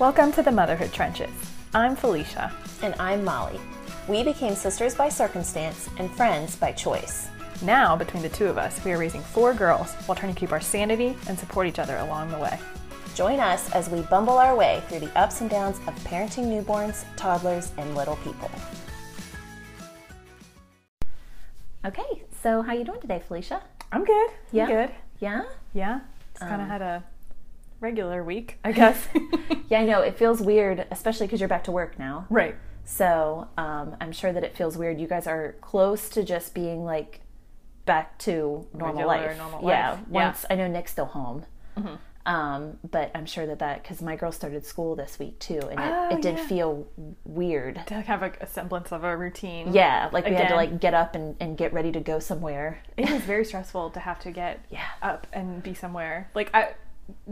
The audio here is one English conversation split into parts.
Welcome to the Motherhood Trenches. I'm Felicia. And I'm Molly. We became sisters by circumstance and friends by choice. Now, between the two of us, we are raising four girls while trying to keep our sanity and support each other along the way. Join us as we bumble our way through the ups and downs of parenting newborns, toddlers, and little people. Okay, so how you doing today, Felicia? I'm good. Yeah? I'm good. Yeah? Yeah. Just kind of um, had a regular week, I guess. Yeah, I know. It feels weird, especially because you're back to work now. right. So um, I'm sure that it feels weird. You guys are close to just being like back to normal life. normal yeah. life. Yeah. Once I know Nick's still home, um, but I'm sure that that because my girl started school this week too, and it, Oh, it did yeah. feel weird. To have a, a semblance of a routine. Yeah, like we had to like get up and, and get ready to go somewhere. It was very stressful to have to get Yeah. up and be somewhere. Like I,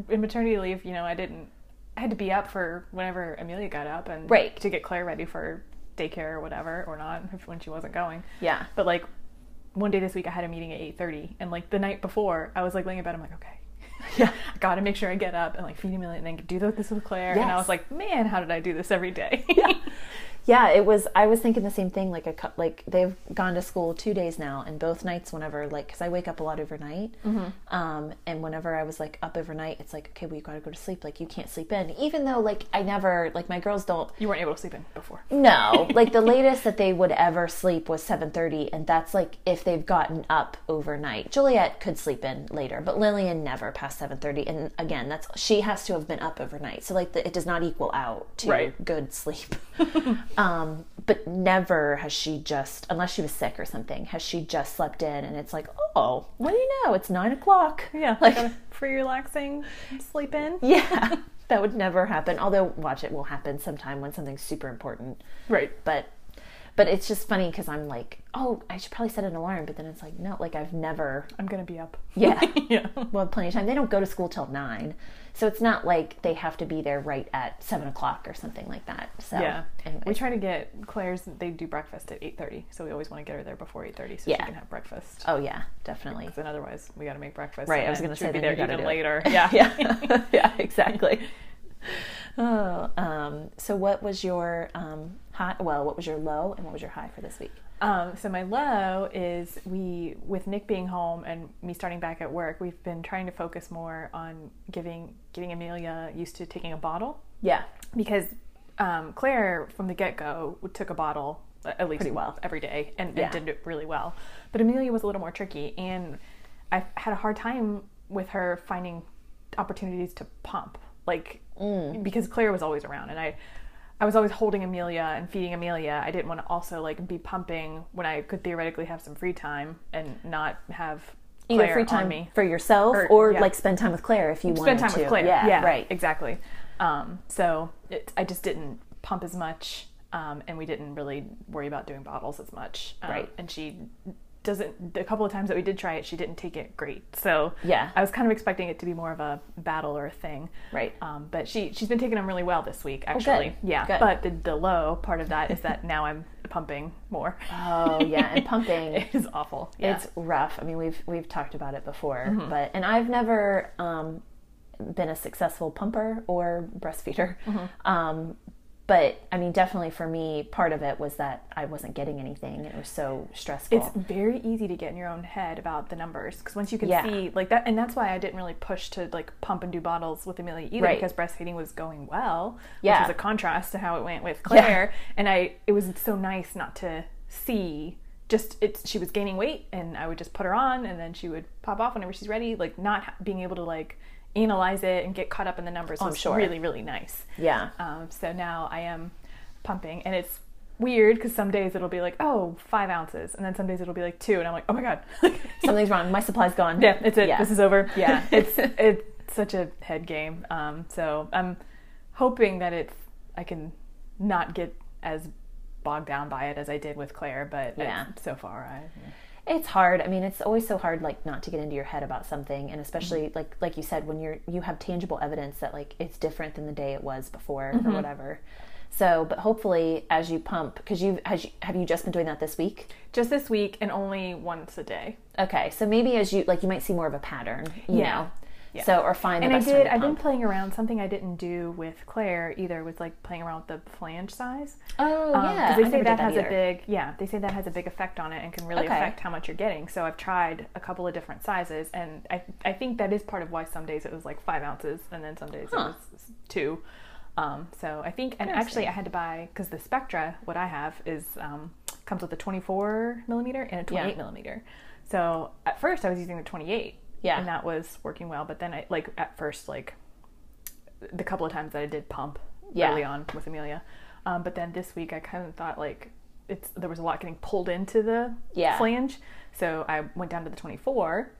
in maternity leave, you know, I didn't. I had to be up for whenever Amelia got up and Right. to get Claire ready for daycare or whatever, or not if, when she wasn't going. Yeah. But like one day this week, I had a meeting at eight thirty, and like the night before, I was like laying in bed. I'm like, okay, Yeah. I got to make sure I get up and like feed Amelia, and then do this with Claire. And I was like, man, how did I do this every day? Yeah, it was. I was thinking the same thing. Like a like they've gone to school two days now, and both nights, whenever like, because I wake up a lot overnight, um, and whenever I was like up overnight, it's like, okay, well, you got to go to sleep. Like you can't sleep in, even though like I never like my girls don't. you weren't able to sleep in before. No, like the latest that they would ever sleep was seven thirty, and that's like if they've gotten up overnight. Juliet could sleep in later, but Lillian never past seven thirty. And again, that's she has to have been up overnight, so like the, it does not equal out to Right. good sleep. um, but never has she just, unless she was sick or something, has she just slept in, and it's like, oh, what do you know? It's nine o'clock. Yeah, like free relaxing sleep in. yeah, that would never happen. Although, watch it will happen sometime when something's super important Right. but but it's just funny because I'm like, oh, I should probably set an alarm, but then it's like, no, like I've never, I'm gonna be up. yeah, yeah. well, plenty of time. They don't go to school till nine, so it's not like they have to be there right at seven o'clock or something like that. So Yeah, anyway. we try to get Claire's. They do breakfast at eight thirty, so we always want to get her there before eight thirty, so Yeah. she can have breakfast. oh yeah, definitely. Because then otherwise, we got to make breakfast. Right, I was gonna say, be there even do it. later. Yeah, yeah, yeah, exactly. Oh, um, so what was your um, high? Well, what was your low and what was your high for this week? Um, so my low is we, with Nick being home and me starting back at work, we've been trying to focus more on giving getting Amelia used to taking a bottle Yeah, because um, Claire from the get go took a bottle uh, at least Pretty well. every day and, Yeah. and did it really well. But Amelia was a little more tricky, and I had a hard time with her finding opportunities to pump, like Mm. because Claire was always around, and I. I was always holding Amelia and feeding Amelia. I didn't want to also like be pumping when I could theoretically have some free time and not have either Claire free on time me for yourself or, Or- yeah. like spend time with Claire if you want to. spend wanted time to. with Claire. Yeah, right. Exactly. Um, so it, I just didn't pump as much, um, and we didn't really worry about doing bottles as much. Um, Right. And she doesn't. The couple of times that we did try it, she didn't take it great. So Yeah. I was kind of expecting it to be more of a battle or a thing. Right. Um, but she she's been taking them really well this week, actually. Yeah. Good. But the, the low part of that is that now I'm pumping more. Oh yeah, and pumping. is awful. Yeah. It's rough. I mean, we've we've talked about it before, Mm-hmm. but and I've never um, been a successful pumper or breastfeeder. Mm-hmm. Um, but I mean, definitely for me, part of it was that I wasn't getting anything, it was so stressful. It's very easy to get in your own head about the numbers because once you can Yeah. see like that, and that's why I didn't really push to like pump and do bottles with Amelia either Right. because breastfeeding was going well, Yeah. which is a contrast to how it went with Claire. And I, it was so nice not to see just it. She was gaining weight, and I would just put her on, and then she would pop off whenever she's ready. Like not being able to like analyze it and get caught up in the numbers Oh, sure. really really nice. yeah, Um, so now I am pumping, and it's weird because some days it'll be like, oh, five ounces, and then some days it'll be like two, and I'm like, oh my god, something's wrong. My supply's gone. yeah, it's it. Yeah. This is over. Yeah, it's it's such a head game. Um, so I'm hoping that it's I can not get as bogged down by it as I did with Claire, but Yeah. so far I. it's hard i mean it's always so hard like not to get into your head about something and especially Mm-hmm. like like you said when you're you have tangible evidence that like it's different than the day it was before Mm-hmm. or whatever so but hopefully as you pump because you've has you, have you just been doing that this week Just this week and only once a day. okay so maybe as you like you might see more of a pattern you Yeah. know Yeah. So or find the and I did. I've been playing around. Something I didn't do with Claire either was like playing around with the flange size. Oh Um, yeah, they I say never that has either. a big yeah. They say that has a big effect on it and can really Okay. affect how much you're getting. So I've tried a couple of different sizes, and I I think that is part of why some days it was like five ounces, and then some days Huh. it was two. Um, so I think, and actually, I had to buy because the Spectra, what I have is um, comes with a 24 millimeter and a 28 millimeter. So at first, I was using the 28, Yeah. and that was working well. But then I like at first like the couple of times that I did pump Yeah. early on with Amelia. Um, but then this week I kind of thought like it's there was a lot getting pulled into the Yeah. flange, so I went down to the 24,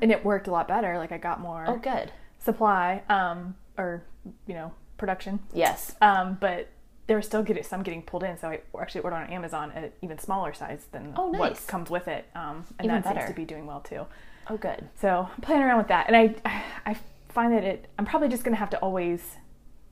and it worked a lot better. Like I got more Oh good. supply um, or you know production, Yes. um, but there was still getting some getting pulled in. So I actually ordered on Amazon an even smaller size than Oh, what nice. comes with it, um, and Even that seems to be doing well too. Oh good. So I'm playing around with that, and I I find that it I'm probably just gonna have to always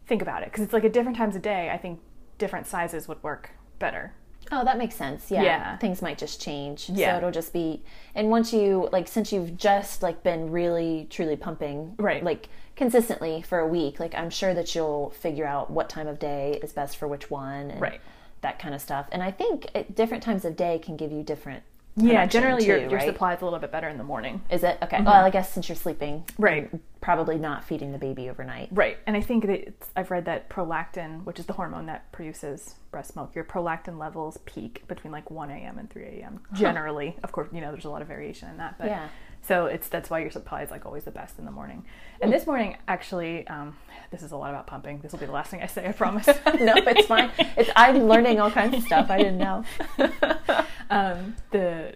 think about it because it's like at different times of day. I think different sizes would work better. Oh, that makes sense. Yeah. Yeah. Things might just change. Yeah. So it'll just be and once you like since you've just like been really truly pumping Right. like consistently for a week, like I'm sure that you'll figure out what time of day is best for which one and Right. that kind of stuff. And I think at different times of day can give you different Yeah, generally your too, your right? supply is a little bit better in the morning. Is it? Okay. Mm-hmm. Well, I guess since you're sleeping. Right. Probably not feeding the baby overnight. Right, and I think that it's, I've read that prolactin, which is the hormone that produces breast milk, your prolactin levels peak between like 1 a.m. and 3 a.m. Generally, of course, you know there's a lot of variation in that, but Yeah. So it's that's why your supply is like always the best in the morning. And this morning, actually, um, this is a lot about pumping. This will be the last thing I say, I promise. no, it's fine. It's I'm learning all kinds of stuff I didn't know. um, the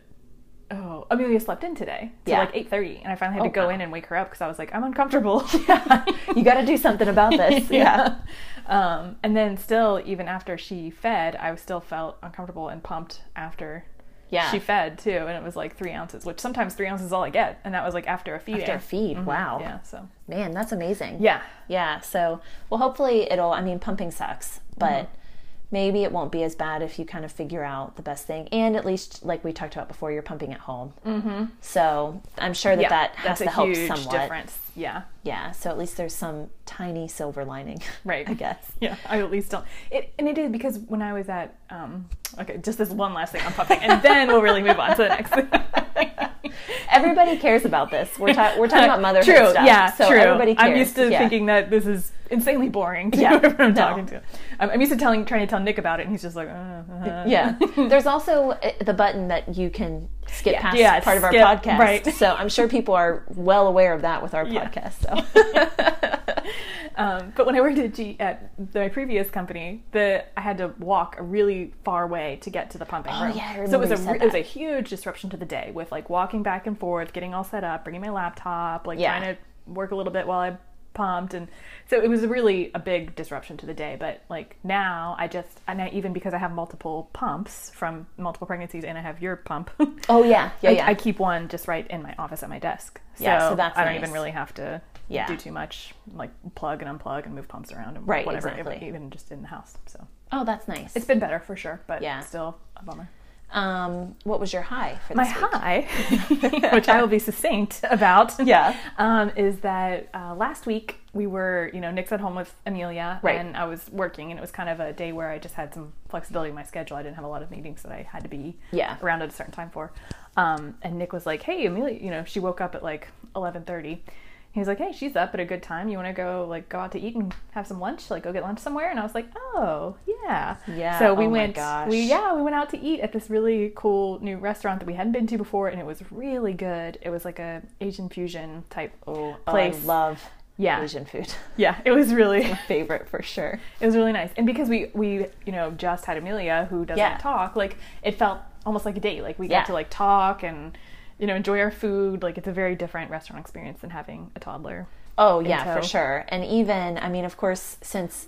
oh Amelia slept in today till Yeah. like 8:30, and I finally had Oh, to go wow. in and wake her up because I was like I'm uncomfortable. yeah. you got to do something about this. Yeah. Um, and then still, even after she fed, I still felt uncomfortable and pumped after Yeah. she fed too, and it was like three ounces, which sometimes three ounces is all I get, and that was like after a feed. After a feed. Mm-hmm. Wow. Yeah. So Man, that's amazing. yeah, Yeah. So, well, hopefully it'll, I mean, pumping sucks, but mm-hmm. Maybe it won't be as bad if you kind of figure out the best thing. And at least, like we talked about before, you're pumping at home. Mm-hmm. So I'm sure that yeah, that has that's to a help somewhat. difference. Yeah. Yeah. So at least there's some tiny silver lining. Right. I guess. Yeah, I at least don't. It and it is because when I was at um okay, just this one last thing on pumping, and then we'll really move on to the next thing. Everybody cares about this. We're, ta- we're talking about motherhood true, stuff. yeah, so true. everybody cares. I'm used to Yeah. thinking that this is insanely boring to Yeah, whoever I'm no. talking to. I'm, I'm used to telling, trying to tell Nick about it, and he's just like, uh, uh. Yeah. There's also uh, the button that you can skip Yeah, past yeah, part of our podcast. right. So I'm sure people are well aware of that with our podcast. So Um, but when I worked at, G, at my previous company, the I had to walk a really far way to get to the pumping Oh, room. yeah, I so it was a it was a huge disruption to the day with like walking back and forth, getting all set up, bringing my laptop, like Yeah. trying to work a little bit while I pumped, and so it was really a big disruption to the day. But like now, I just and I, even because I have multiple pumps from multiple pregnancies, and I have your pump. Oh yeah, yeah, I, yeah. I keep one just right in my office at my desk. So, Yeah, so that's I don't nice. even really have to Yeah. do too much, like plug and unplug and move pumps around and Right, whatever, exactly. even, just in the house. So oh, that's nice. it's been better for sure, but Yeah. still a bummer. um, what was your high for My this week? high, which I will be succinct about, Yeah. um, is that uh, last week we were, you know, Nick's at home with Amelia, Right. and I was working, and it was kind of a day where I just had some flexibility in my schedule. I didn't have a lot of meetings that I had to be Yeah. around at a certain time for. Um, and Nick was like, "Hey, Amelia, you know, she woke up at like eleven thirty. He was like, "Hey, she's up at a good time. You want to go like go out to eat and have some lunch? Like go get lunch somewhere?" And I was like, "Oh, yeah, Yeah, So we oh my went. gosh. We yeah, we went out to eat at this really cool new restaurant that we hadn't been to before, and it was really good. It was like a Asian fusion type. Oh, oh, place. I love Yeah. Asian food. Yeah, it was really Favorite for sure. it was really nice. And because we we you know just had Amelia who doesn't Yeah. talk, like it felt almost like a date. Like we Yeah. got to like talk and you know enjoy our food. Like it's a very different restaurant experience than having a toddler. Oh yeah, tow. for sure. And even, I mean, of course, since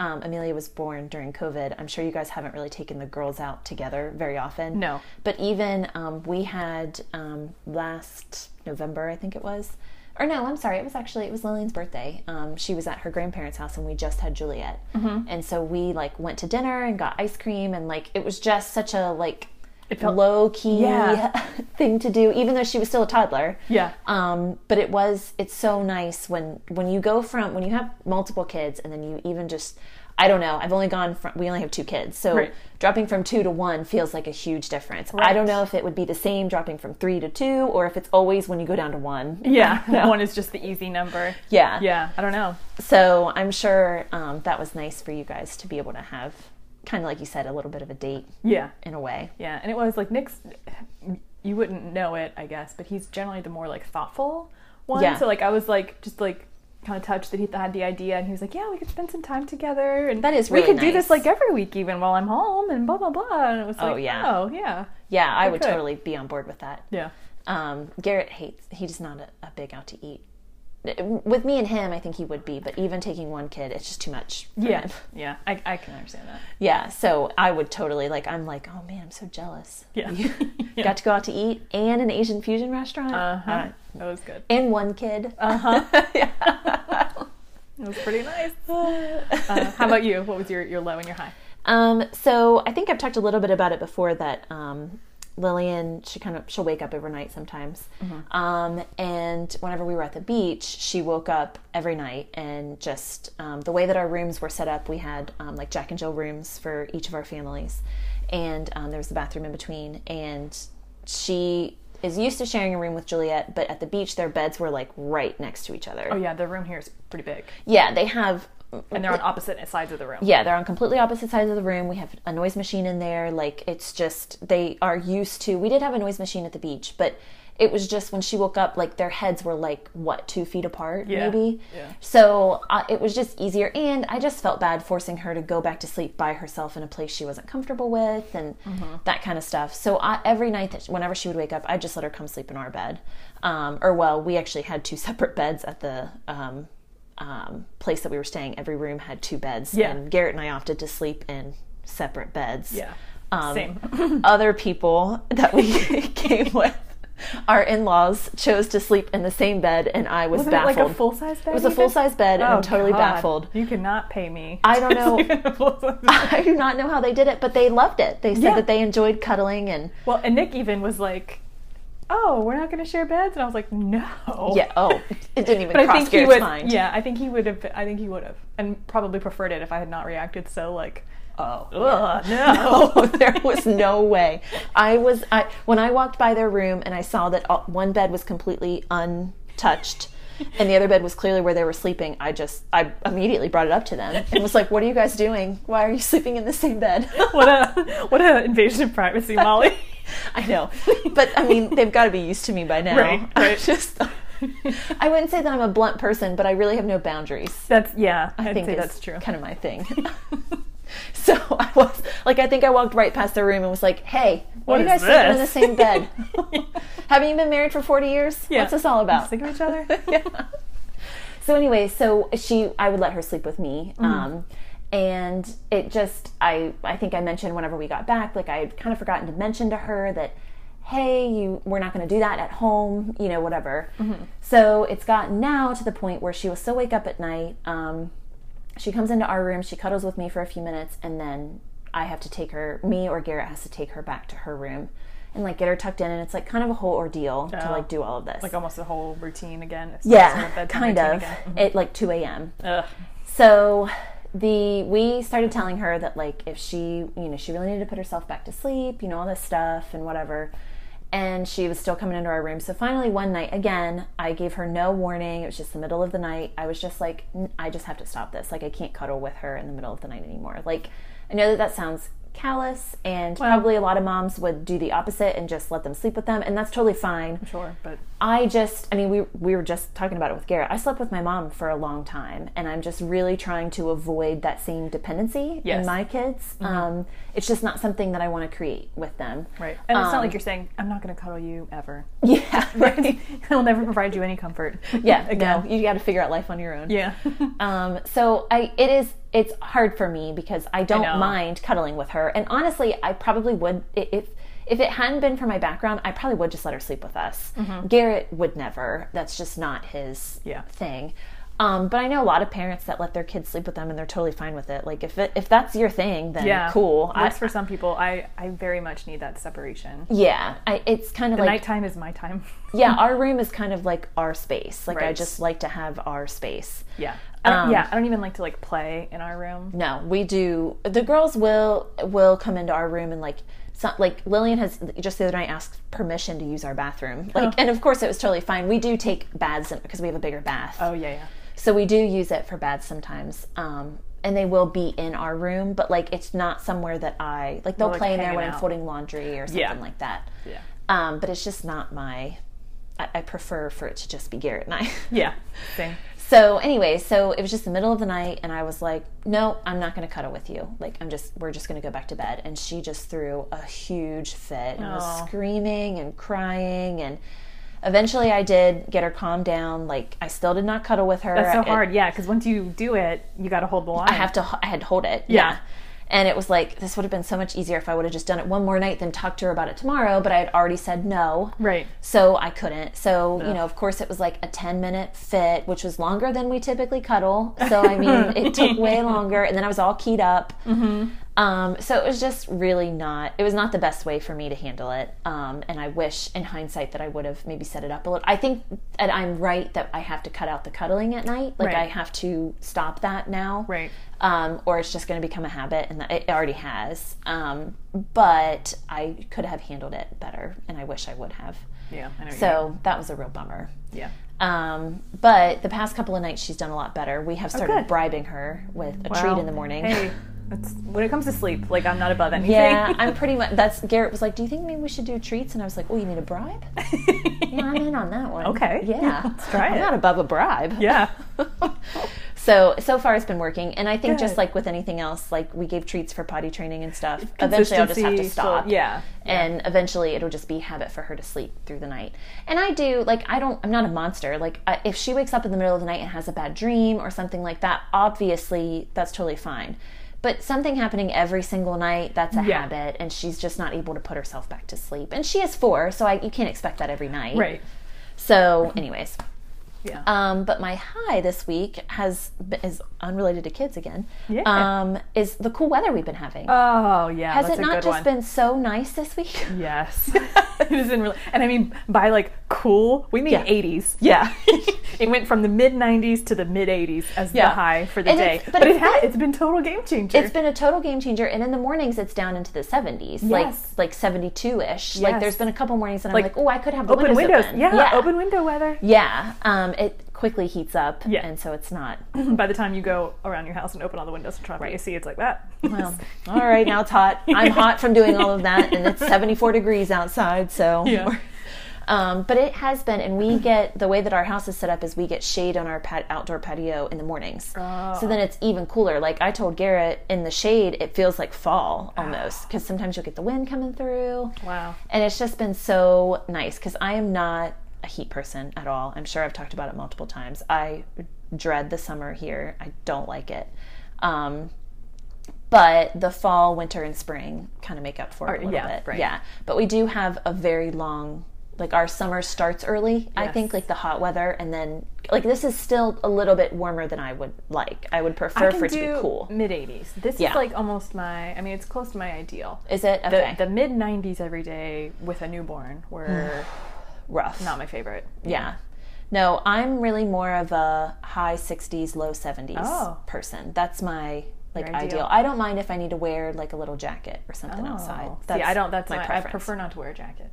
um, Amelia was born during COVID, I'm sure you guys haven't really taken the girls out together very often. No. But even um, we had um, last November, I think it was, or no, I'm sorry, it was actually it was Lillian's birthday. Um, she was at her grandparents' house, and we just had Juliet, Mm-hmm. and so we like went to dinner and got ice cream, and like it was just such a like felt- low key Yeah. thing to do, even though she was still a toddler. Yeah. Um, but it was it's so nice when when you go from when you have multiple kids and then you even just I don't know. I've only gone from we only have two kids, so Right. dropping from two to one feels like a huge difference. I don't know if it would be the same dropping from three to two or if it's always when you go down to one. Yeah. No. One is just the easy number. Yeah. Yeah. I don't know. So I'm sure um, that was nice for you guys to be able to have kind of like you said a little bit of a date Yeah. in a way. Yeah. And it was like Nick's, you wouldn't know it, I guess, but he's generally the more like thoughtful one. Yeah. So like I was like, just like, kind of touched that he had the idea and he was like yeah we could spend some time together and That is we really could do this like every week even while i'm home and blah blah blah and it was like Oh, yeah. oh yeah Yeah, I We would could. totally be on board with that. yeah Um, Garrett hates. He's just not a, a big out to eat. With me and him, I think he would be, but even taking one kid, it's just too much. for yeah him. yeah I, I can understand that yeah. So I would totally like. I'm like, oh man, I'm so jealous. yeah You Yeah. got to go out to eat and an Asian fusion restaurant, uh-huh Uh, that was good and one kid. uh-huh yeah, it was pretty nice uh, how about you what was your your low and your high Um, so I think I've talked a little bit about it before that um, Lillian she kind of she'll wake up overnight sometimes, um, and whenever we were at the beach, she woke up every night and just um, the way that our rooms were set up, we had um, like Jack and Jill rooms for each of our families, and um, there was the bathroom in between, and she is used to sharing a room with Juliet, but at the beach their beds were like right next to each other. oh yeah. The room here is pretty big. Yeah, they have and they're on opposite sides of the room yeah, they're on completely opposite sides of the room. We have a noise machine in there. Like it's just they are used to. We did have a noise machine at the beach, but it was just when she woke up, like their heads were like what two feet apart, Yeah, maybe. yeah. So uh, it was just easier, and I just felt bad forcing her to go back to sleep by herself in a place she wasn't comfortable with, and Mm-hmm. that kind of stuff. So I, every night that whenever she would wake up, I'd just let her come sleep in our bed. Um, or well, we actually had two separate beds at the. Um, um, place that we were staying, every room had two beds, Yeah. and Garrett and I opted to sleep in separate beds. yeah Um, same Other people that we came with, our in-laws chose to sleep in the same bed, and I was Wasn't it like a full size bed it was a full-size bed, and Oh, I'm totally God. baffled. You cannot pay me. I don't know. sleep in a full-size bed. I do not know how they did it, but they loved it. They said Yeah. that they enjoyed cuddling, and well, and Nick even was like, "Oh, we're not going to share beds," and I was like, "No." yeah, oh, it didn't even But I cross think he would. mind. Yeah, I think he would have. I think he would have, and probably preferred it if I had not reacted so like, Oh, ugh, no, no. there was no way. I was I when I walked by their room and I saw that all, one bed was completely untouched and the other bed was clearly where they were sleeping. I just I immediately brought it up to them and was like, "What are you guys doing? Why are you sleeping in the same bed?" what a what a invasion of privacy, Molly. I know, but I mean, they've got to be used to me by now. Right, I right. just I wouldn't say that I'm a blunt person, but I really have no boundaries. That's yeah. I I'd think say that's true. Kind of my thing. so I was like, I think I walked right past their room and was like, "Hey, why What are you guys is sleeping in the same bed? Haven't you been married for forty years? Yeah. What's this all about?" Sick of each other. yeah. So anyway, so she, I would let her sleep with me, Mm-hmm. um, and it just, I, I think I mentioned whenever we got back, like I had kind of forgotten to mention to her that, hey, you, we're not going to do that at home, you know, whatever. Mm-hmm. So it's gotten now to the point where she will still wake up at night. Um, she comes into our room, she cuddles with me for a few minutes, and then I have to take her, me or Garrett has to take her back to her room. And like get her tucked in, and it's like kind of a whole ordeal to Oh. like do all of this. Like almost a whole routine again. It starts with Yeah, kind of. Mhm. At like 2 a.m. So the we started telling her that like if she, you know, she really needed to put herself back to sleep, you know, all this stuff and whatever. And she was still coming into our room. So finally one night, again, I gave her no warning. It was just the middle of the night. I was just like, I just have to stop this. Like I can't cuddle with her in the middle of the night anymore. Like I know that that sounds callous and Well- probably a lot of moms would do the opposite and just let them sleep with them and that's totally fine. Sure, but I just, I mean, we we were just talking about it with Garrett. I slept with my mom for a long time, and I'm just really trying to avoid that same dependency Yes. in my kids. Um, it's just not something that I want to create with them. right. And it's not Um, like you're saying I'm not going to cuddle you ever. Yeah, right. I'll never provide you any comfort. yeah. Again. No, you got to figure out life on your own. Yeah. Um, so I, it is, it's hard for me because I don't know. mind cuddling with her, and honestly, I probably would if. If it hadn't been for my background, I probably would just let her sleep with us. Garrett would never. That's just not his Yeah. thing. Um, but I know a lot of parents that let their kids sleep with them and they're totally fine with it. Like if it, if that's your thing, then Yeah. cool. I, Works for some people. I, I very much need that separation. yeah, I, it's kind of The like nighttime is my time. yeah, our room is kind of like our space. Like I just like to have our space. yeah. I Um, yeah. I don't even like to like play in our room. No, we do. The girls will will come into our room and like some, like Lillian has just the other night asked permission to use our bathroom. Like, Oh. and of course it was totally fine. We do take baths because we have a bigger bath, Oh yeah, yeah. so we do use it for baths sometimes. Um, and they will be in our room, but like it's not somewhere that I like. They'll play in there when I'm folding laundry or something Yeah. like that. Yeah. Um, but it's just not my. I, I prefer for it to just be Garrett and I. Yeah. Same. So anyway, so it was just the middle of the night, and I was like, "No, I'm not going to cuddle with you. Like, I'm just, we're just going to go back to bed." And she just threw a huge fit and Aw. was screaming and crying, and eventually I did get her calmed down. Like, I still did not cuddle with her. That's so It- hard. Yeah, because once you do it, you got to hold the line. I have to, I had to hold it. Yeah. And it was like this would have been so much easier if I would have just done it one more night, then talked to her about it tomorrow. But I had already said no. Right. So I couldn't. So, you know, of course, it was like a 10 minute fit, which was longer than we typically cuddle. So, I mean, it took way longer. And then I was all keyed up. Mm-hmm. Um, so it was just really not, it was not the best way for me to handle it. Um, and I wish in hindsight that I would have maybe set it up a little. I think that I'm right that I have to cut out the cuddling at night. Like, Right. I have to stop that now Right. um, or it's just going to become a habit, and it already has. Um, but I could have handled it better, and I wish I would have. Yeah. I know. So that was a real bummer. yeah. Um, but the past couple of nights, she's done a lot better. We have started Oh, bribing her with a treat in the morning. Hey, it's, when it comes to sleep, like I'm not above anything. Yeah, I'm pretty much. That's Garrett was like, "Do you think maybe we should do treats?" And I was like, "Oh, you mean a bribe? Yeah, I'm in on that one. Okay. yeah, Let's try I'm it. not above a bribe. yeah. So so far it's been working, and I think just like with anything else, like we gave treats for potty training and stuff. Eventually, I'll just have to stop. so- yeah. and eventually it'll just be habit for her to sleep through the night. And I do like I don't I'm not a monster. Like I, if she wakes up in the middle of the night and has a bad dream or something like that, obviously that's totally fine. But something happening every single night, that's a Yeah. habit, and she's just not able to put herself back to sleep. And she is four, so I, you can't expect that every night. Right. So, anyways, Yeah. um, but my high this week has is unrelated to kids again. Yeah. Um, is the cool weather we've been having. oh yeah. Has it not just one. been so nice this week? Yes. it has been really, and I mean by like cool, we mean Yeah. 80s. Yeah. it went from the mid 90s to the mid 80s as Yeah. the high for the And day. it's- but but it it's ha- been- it's been total game changer. It's been a total game changer, and in the mornings it's down into the 70s, like like 72 ish. Like there's been a couple mornings that I'm Like, like, oh, I could have the open windows, windows. open. Yeah, open window weather. Yeah, um, it quickly heats up, Yeah. and so it's not. By the time you go around your house and open all the windows and turn off the AC, it's like that. Well, all right, now it's hot. I'm hot from doing all of that, and it's 74 degrees outside, so. Yeah. Um, but it has been, and we get the way that our house is set up is we get shade on our pat- outdoor patio in the mornings. Oh. So then it's even cooler. Like I told Garrett, in the shade, it feels like fall almost because sometimes you'll get the wind coming through. wow. And it's just been so nice because I am not a heat person at all. I'm sure I've talked about it multiple times. I dread the summer here. I don't like it. Um, but the fall, winter, and spring kind of make up for it a little yeah, bit. right. Yeah. But we do have a very long, like our summer starts early, I think, like the hot weather. And then, like, this is still a little bit warmer than I would like. I would prefer I for it to be cool. mid 80s. This Yeah. is like almost my. I mean, it's close to my ideal. Is it? The, Okay. the mid 90s every day with a newborn were Rough. not my favorite. Yeah. No, I'm really more of a high 60s, low 70s Oh. person. That's my like ideal. ideal. I don't mind if I need to wear like a little jacket or something oh. outside. Oh. That's See, I don't. That's my my. I preference. prefer not to wear a jacket.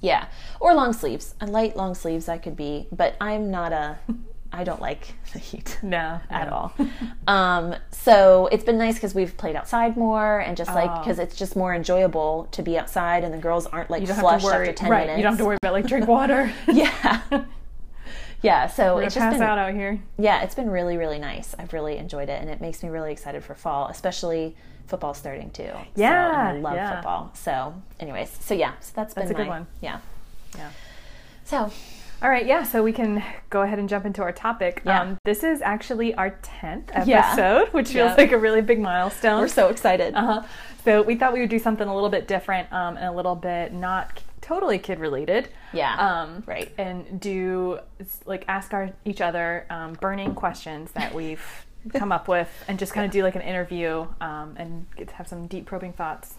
Yeah, or long sleeves. A light long sleeves I could be, but I'm not a. I don't like the heat No, at no. all. um, so it's been nice because we've played outside more and just like Oh. because it's just more enjoyable to be outside and the girls aren't like flushed have to worry. after ten right. minutes. You don't have to worry about like drink water. Yeah. Yeah, so We're it's just pass been out out here. yeah, it's been really, really nice. I've really enjoyed it, and it makes me really excited for fall, especially football starting too. So, Yeah, and I love yeah. football. So, anyways, so yeah, so that's been That's a good one. Yeah, Yeah. so All right, yeah, so we can go ahead and jump into our topic. Yeah. Um, this is actually our 10th Yeah. episode, which feels Yeah. like a really big milestone. we're so excited. uh-huh. So we thought we would do something a little bit different um, and a little bit not totally kid related. Yeah. Um, Right. And do like ask our each other um, burning questions that we've come up with, and just kind of do like an interview um, and have some deep probing thoughts.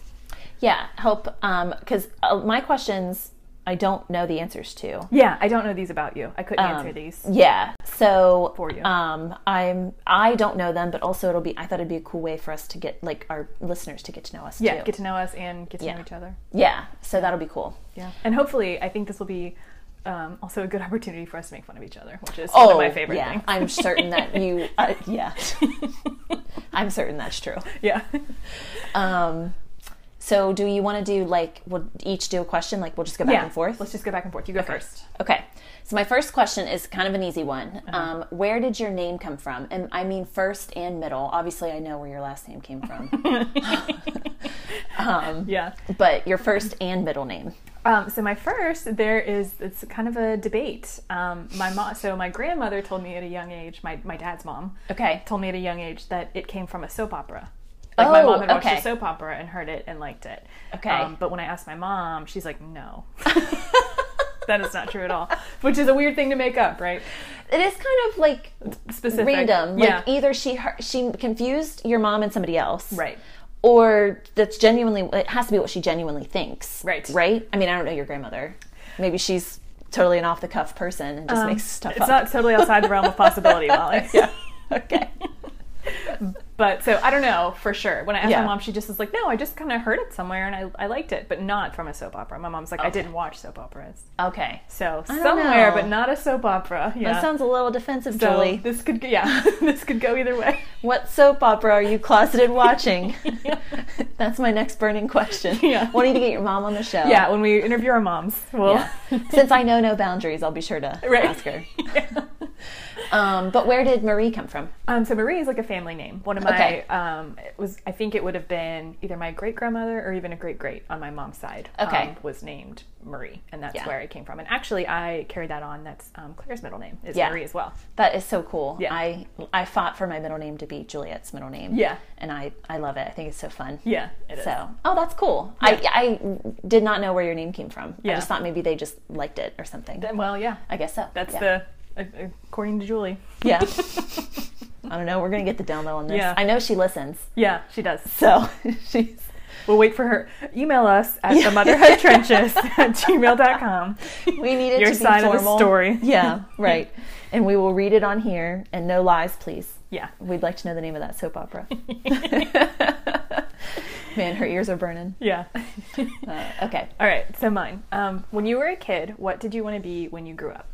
Yeah, help because uh, my questions I don't know the answers to. Yeah, I don't know these about you. I couldn't Um, answer these. Yeah. So For you. um I'm I don't know them, but also it'll be I thought it'd be a cool way for us to get like our listeners to get to know us Yeah, too. get to know us and get to Yeah. know each other. yeah. So that'll be cool. Yeah, and hopefully, I think this will be um, also a good opportunity for us to make fun of each other, which is one of my favorite Oh, yeah. things. I'm certain that you uh, yeah. I'm certain that's true. yeah. Um so do you want to do like we'll each do a question like we'll just go back yeah. and forth? Let's just go back and forth. You go first. Okay. So my first question is kind of an easy one. Uh-huh. Um, where did your name come from? And I mean first and middle. Obviously, I know where your last name came from, Yeah. but your first and middle name. Um, so my first, there is it's kind of a debate. Um, my mom, so my grandmother told me at a young age, my my dad's mom Okay. told me at a young age that it came from a soap opera. Like my Oh, mom had watched okay. a soap opera and heard it and liked it. Okay. Um, but when I asked my mom, she's like, no. that is not true at all. Which is a weird thing to make up, right? It is kind of like Specific. random. Yeah. Like either she her, she confused your mom and somebody else, right. Or that's genuinely it has to be what she genuinely thinks, Right. Right. I mean, I don't know your grandmother. Maybe she's totally an off the cuff person and just makes stuff Um, It's up. not totally outside the realm of possibility, Molly. yeah. Okay. But so I don't know for sure. When I asked Yeah. my mom, she just was like, "No, I just kind of heard it somewhere and I, I liked it, but not from a soap opera." My mom's like, "I didn't watch soap operas, Okay. so somewhere, know. but not a soap opera." Yeah. That sounds a little defensive, so Julie. this could, go- yeah, this could go either way. What soap opera are you closeted watching? That's my next burning question. Yeah. Wanting to get your mom on the show. Yeah, when we interview our moms, we'll. Yeah. Since I know no boundaries, I'll be sure to Right. ask her. Um, but where did Marie come from? Um, so Marie is like a family name. One of my Okay. um, it was I think it would have been either my great grandmother or even a great great on my mom's side. Okay. um, was named Marie, and that's Yeah. where it came from. And actually, I carried that on. That's um, Claire's middle name is Yeah. Marie as well. That is so cool. Yeah. I I fought for my middle name to be Juliet's middle name. Yeah. And I, I love it. I think it's so fun. Yeah. So, oh, that's cool. I, I did not know where your name came from. Yeah. I just thought maybe they just liked it or something. Then- well, yeah, I guess so. that's yeah. the according to Julie. Yeah. I don't know. We're going to get the down low on this. Yeah. I know she listens. Yeah, she does. So she's. We'll wait for her. Email us at the motherhood trenches at gmail.com. We need it Your to be side of the story. Yeah, right. And we will read it on here and no lies, please. Yeah. We'd like to know the name of that soap opera. Man, her ears are burning. Yeah. Uh, okay. All right, so mine. Um, when you were a kid, what did you want to be when you grew up?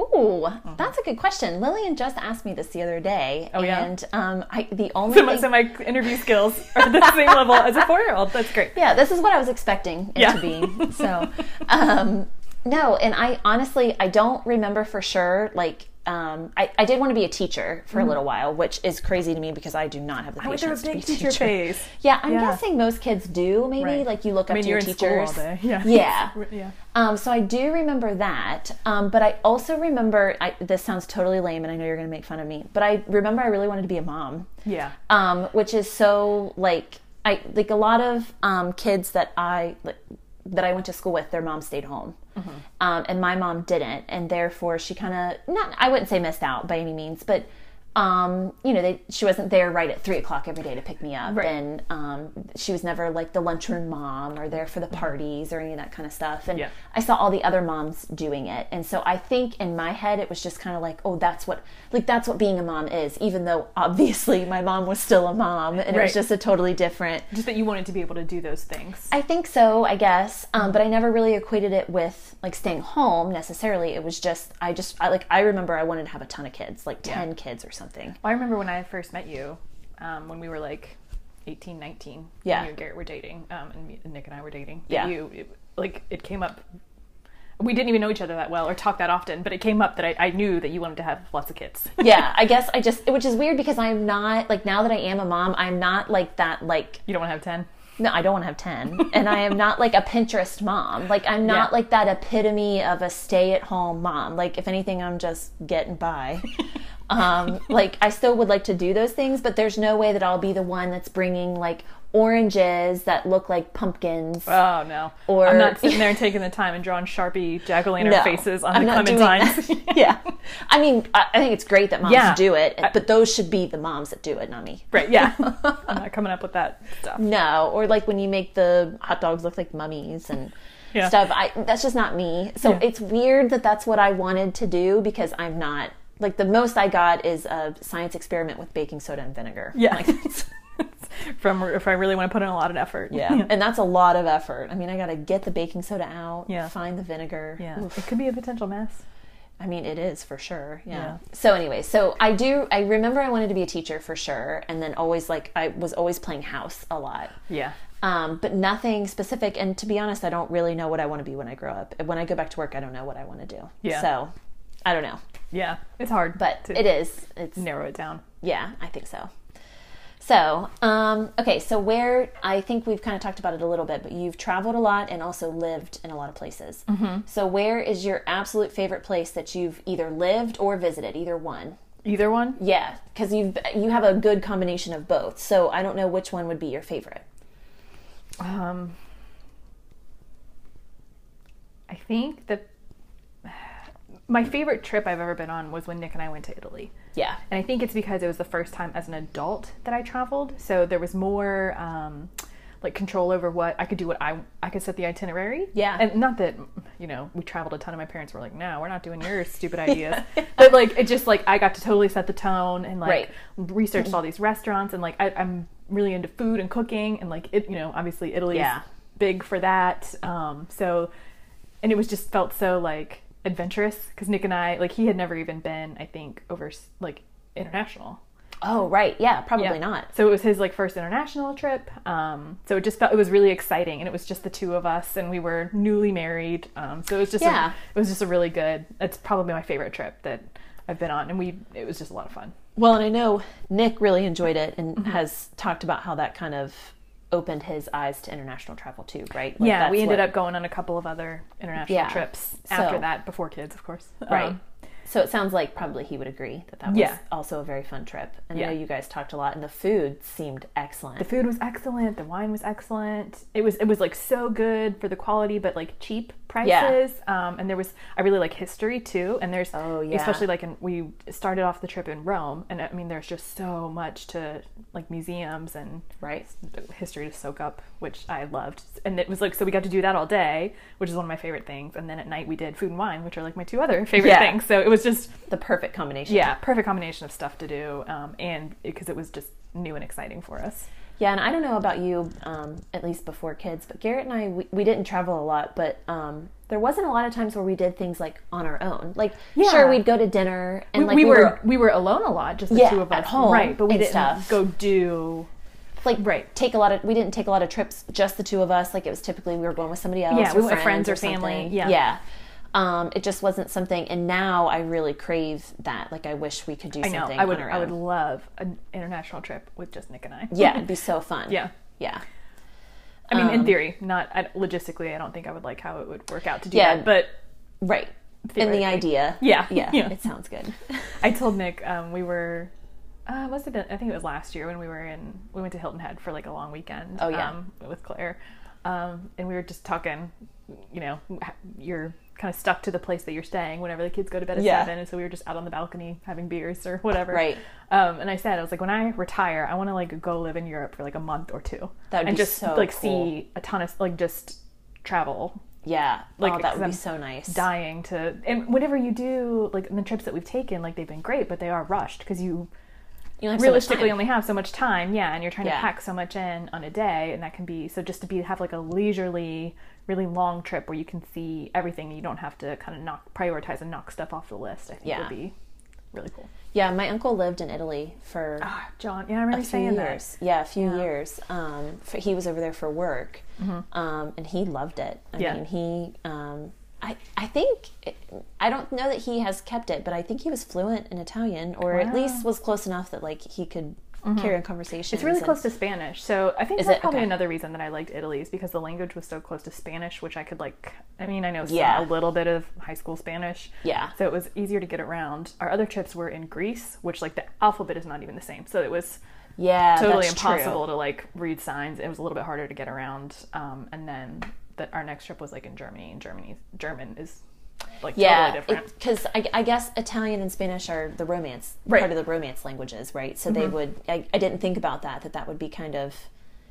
Ooh, that's a good question. Lillian just asked me this the other day, Oh, yeah? and um, I the only So my, thing- so my interview skills are the same level as a four-year-old. That's great. yeah, this is what I was expecting it Yeah. to be. So, um, no, and I honestly I don't remember for sure. Like, um, I, I did want to be a teacher for a little while, which is crazy to me because I do not have the. I went a patience to be big a teacher phase. Yeah, I'm Yeah. guessing most kids do. Maybe Right. like you look I up mean, to your in school all teachers. Yeah. Yeah. Yeah. Um, so I do remember that, um, but I also remember. I, this sounds totally lame, and I know you're going to make fun of me, but I remember I really wanted to be a mom, Yeah. um, which is so like I like a lot of um, kids that I like, that I went to school with. Their mom stayed home, um, and my mom didn't, and therefore she kind of not. I wouldn't say missed out by any means, but. Um, you know, they, she wasn't there right at three o'clock every day to pick me up, Right. and um, she was never like the lunchroom mom or there for the parties or any of that kind of stuff. And Yeah. I saw all the other moms doing it. And so I think in my head, it was just kind of like, oh, that's what, like, that's what being a mom is, even though obviously my mom was still a mom and it was just a totally different. Just that you wanted to be able to do those things. I think so, I guess. Um, but I never really equated it with like staying home necessarily. It was just, I just, I like, I remember I wanted to have a ton of kids, like 10 kids or something. Well, I remember when I first met you, um, when we were like 18, 19. Yeah. You and Garrett were dating, um, and, me, and Nick and I were dating. Yeah. You, it, like, it came up. We didn't even know each other that well or talk that often, but it came up that I, I knew that you wanted to have lots of kids. yeah, I guess I just, which is weird because I'm not, like, now that I am a mom, I'm not like that, like, You don't want to have 10? No, I don't want to have 10. and I am not like a Pinterest mom. Like, I'm not Yeah. like that epitome of a stay at home mom. Like, if anything, I'm just getting by. Um, like I still would like to do those things, but there's no way that I'll be the one that's bringing like oranges that look like pumpkins. Oh no! Or- I'm not sitting there and taking the time and drawing sharpie jack o' lantern No, faces on I'm the clementines. yeah, I mean, I, I think it's great that moms Yeah. do it, but those should be the moms that do it, not me. right? Yeah. I'm not coming up with that stuff. No, or like when you make the hot dogs look like mummies and Yeah. stuff. I that's just not me. So Yeah. it's weird that that's what I wanted to do because I'm not like the most I got is a science experiment with baking soda and vinegar. Yeah. Like, From if I really want to put in a lot of effort. yeah, and that's a lot of effort. I mean, I got to get the baking soda out, Yeah. find the vinegar. Yeah. Oof. It could be a potential mess. I mean, it is for sure. Yeah. Yeah. So anyway, so I do. I remember I wanted to be a teacher for sure, and then always like I was always playing house a lot. Yeah. um, but nothing specific. And to be honest, I don't really know what I want to be when I grow up. When I go back to work, I don't know what I want to do. Yeah. So I don't know, Yeah. It's hard, but it is. It's narrow it down. yeah, I think so. So um, okay, so where I think we've kind of talked about it a little bit, but you've traveled a lot and also lived in a lot of places. Mm-hmm. So where is your absolute favorite place that you've either lived or visited? Either one. Either one. Yeah, because you've you have a good combination of both. So I don't know which one would be your favorite. Um, I think that my favorite trip I've ever been on was when Nick and I went to Italy. Yeah. And I think it's because it was the first time as an adult that I traveled. So there was more um, like control over what I could do. What I I could set the itinerary. Yeah. And not that you know we traveled a ton. And my parents were like, "No, we're not doing your stupid ideas." But like it just like I got to totally set the tone and like Right. researched all these restaurants and like I, I'm really into food and cooking and like it. You know, obviously Italy's Yeah. big for that. Um, so and it was just felt so like adventurous because Nick and I like he had never even been I think over like international. Oh right, yeah, probably Yeah. not. So it was his like first international trip. Um, so it just felt it was really exciting, and it was just the two of us, and we were newly married. Um, so it was just Yeah. a, it was just a really good. It's probably my favorite trip that I've been on, and we it was just a lot of fun. Well, and I know Nick really enjoyed it and Mm-hmm. has talked about how that kind of opened his eyes to international travel too, right? Like, yeah, we ended what- up going on a couple of other international Yeah. trips So- after that, before kids, of course. right. Um, so it sounds like probably he would agree that that was Yeah. also a very fun trip. And I Yeah. know you guys talked a lot, and the food seemed excellent. the food was excellent. The wine was excellent. It was it was like so good for the quality, but like cheap prices. Um, and there was I really like history too. And there's Oh, yeah. especially like in, we started off the trip in Rome, and I mean there's just so much to like museums and right? history to soak up, which I loved. And it was like so we got to do that all day, which is one of my favorite things. And then at night we did food and wine, which are like my two other favorite Yeah. things. So it was just The perfect combination. yeah, perfect combination of stuff to do, um, and because it was just new and exciting for us. Yeah, and I don't know about you, um, at least before kids, but Garrett and I, we, we didn't travel a lot, but um, there wasn't a lot of times where we did things like on our own. Like, Yeah. sure, we'd go to dinner and we, like we were, we were alone a lot, just the Yeah, two of us at home right? But we didn't stuff. go do like Right. take a lot of we didn't take a lot of trips just the two of us like it was typically we were going with somebody else Yeah, we went with friends or something. family, yeah. yeah um it just wasn't something and now i really crave that like i wish we could do I know something I would I would love an international trip with just Nick and I. yeah it'd be so fun yeah. yeah I mean, in Um, theory, not I, logistically. I don't think I would like how it would work out to do Yeah. that. But right and the idea Yeah, yeah, yeah. it sounds good I told Nick um, we were. Uh, it must have been. I think it was last year when we were in. We went to Hilton Head for like a long weekend. Oh, yeah. Um, with Claire, um, and we were just talking. You know, you're kind of stuck to the place that you're staying whenever the kids go to bed at Yeah. seven, and so we were just out on the balcony having beers or whatever. Right. Um, and I said, I was like, when I retire, I want to like go live in Europe for like a month or two, That would and be just so like cool. see a ton of like just travel Yeah. Like, oh, that would be I'm so nice dying to and whenever you do like the trips that we've taken like they've been great but they are rushed because you you so realistically time. only have so much time yeah and you're trying Yeah. to pack so much in on a day and that can be so just to be have like a leisurely really long trip where you can see everything you don't have to kind of knock prioritize and knock stuff off the list i think Yeah. would be really cool yeah my uncle lived in italy for ah john yeah i remember a few saying years. Yeah, a few Yeah. years. Um, for, he was over there for work, Hmm. um, and he loved it. I Mm-hmm. Yeah. mean, he. Um, I I think I don't know that he has kept it, but I think he was fluent in Italian, or at least was close enough that like he could carry on conversations. It's really close to Spanish, so I think that's probably Okay. another reason that I liked Italy is because the language was so close to Spanish, which I could like. I mean, I know some- Yeah. a little bit of high school Spanish, Yeah. so it was easier to get around. Our other trips were in Greece, which like the alphabet is not even the same, so it was Yeah, totally that's true. impossible to like read signs. It was a little bit harder to get around. Um, and then that our next trip was like in Germany, and Germany German is like Yeah, totally different. because I, I guess Italian and Spanish are the romance Right. part of the romance languages, right? So they would. I, I didn't think about that. That that would be kind of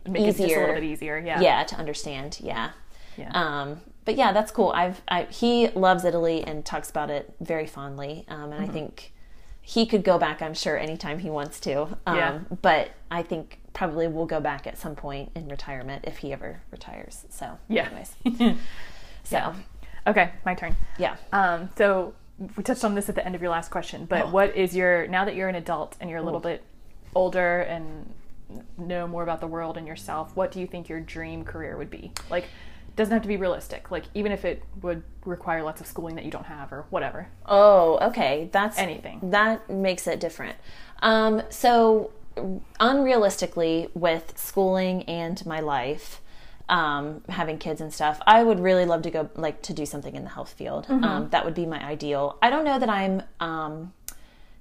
Make it just a little bit easier. Yeah. yeah to understand yeah Yeah. um but yeah that's cool i've I, he loves italy and talks about it very fondly um and i think he could go back i'm sure anytime he wants to um Yeah. but i think probably we'll go back at some point in retirement if he ever retires so Yeah. anyways so Okay, my turn. yeah Um, so we touched on this at the end of your last question, but Oh. what is your now that you're an adult and you're a little bit older and know more about the world and yourself, what do you think your dream career would be? Like doesn't have to be realistic. Like even if it would require lots of schooling that you don't have or whatever. Oh, okay. That's Anything. That makes it different. Um, so, unrealistically, with schooling and my life, um, having kids and stuff, I would really love to go like to do something in the health field. Um, that would be my ideal. I don't know that I'm um,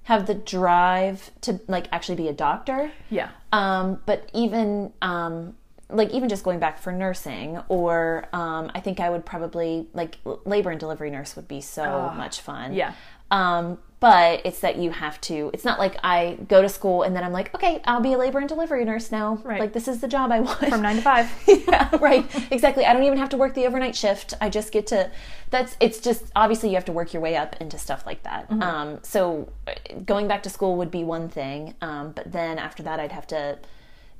have the drive to like actually be a doctor. Yeah. Um, but even um, like even just going back for nursing, or um, I think I would probably like labor and delivery nurse would be so much fun. Yeah. Um, but it's that you have to. It's not like I go to school and then I'm like, okay, I'll be a labor and delivery nurse now. Right. Like this is the job I want. From 9 to 5. yeah, right. Exactly. I don't even have to work the overnight shift. I just get to. That's. It's just obviously you have to work your way up into stuff like that. Mm-hmm. Um, so uh, going back to school would be one thing, um, but then after that, I'd have to,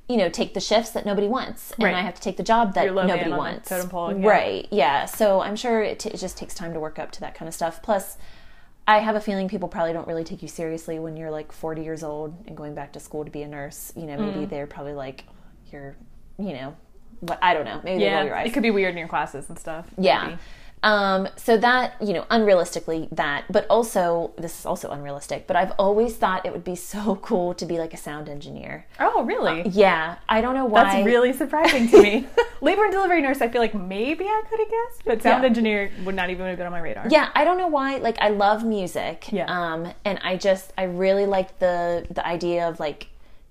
you know, take the shifts that nobody wants, and Right. I have to take the job that You're low man nobody wants. pole, yeah. Right. Yeah. So I'm sure it, t- it just takes time to work up to that kind of stuff. Plus. I have a feeling people probably don't really take you seriously when you're like 40 years old and going back to school to be a nurse. You know, maybe Mm. they're probably like, you're, you know, what I don't know. Maybe they roll your Yeah. eyes. It could be weird in your classes and stuff. Yeah. Maybe. Um, so that, you know, unrealistically that, but also, this is also unrealistic, but I've always thought it would be so cool to be like a sound engineer. Oh, really? Yeah. I don't know why. That's really surprising to me. Labor and delivery nurse, I feel like maybe I could have guessed, but sound Yeah. engineer would not even have been on my radar. Yeah, I don't know why. Like, I love music. Yeah. Um, and I just, I really like the the idea of like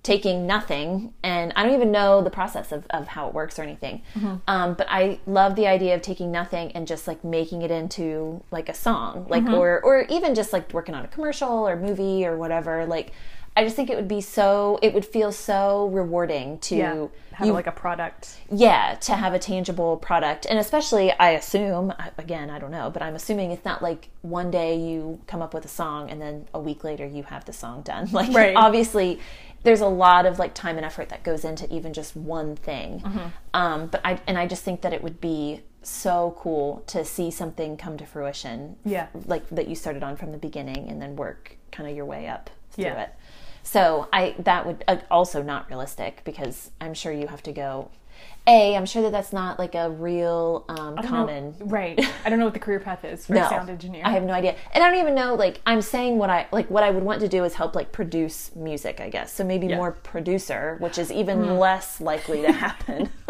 taking nothing, and I don't even know the process of, of how it works or anything. Mm-hmm. Um, but I love the idea of taking nothing and just like making it into like a song, like Mm-hmm. or or even just like working on a commercial or movie or whatever. Like, I just think it would be so, it would feel so rewarding to Yeah. Have you like a product. yeah to have a tangible product and especially i assume again i don't know but i'm assuming it's not like one day you come up with a song and then a week later you have the song done like Right. obviously there's a lot of like time and effort that goes into even just one thing Mm-hmm. um, but i and i just think that it would be so cool to see something come to fruition Yeah. like that you started on from the beginning and then work kind of your way up through Yeah. it so I that would uh, also not realistic because I'm sure you have to go. A, I'm sure that that's not like a real um, I don't know- common. right. I don't know what the career path is for No, a sound engineer. I have no idea, and I don't even know. Like, I'm saying what I like. What I would want to do is help like produce music, I guess. So maybe Yeah. more producer, which is even less likely to happen.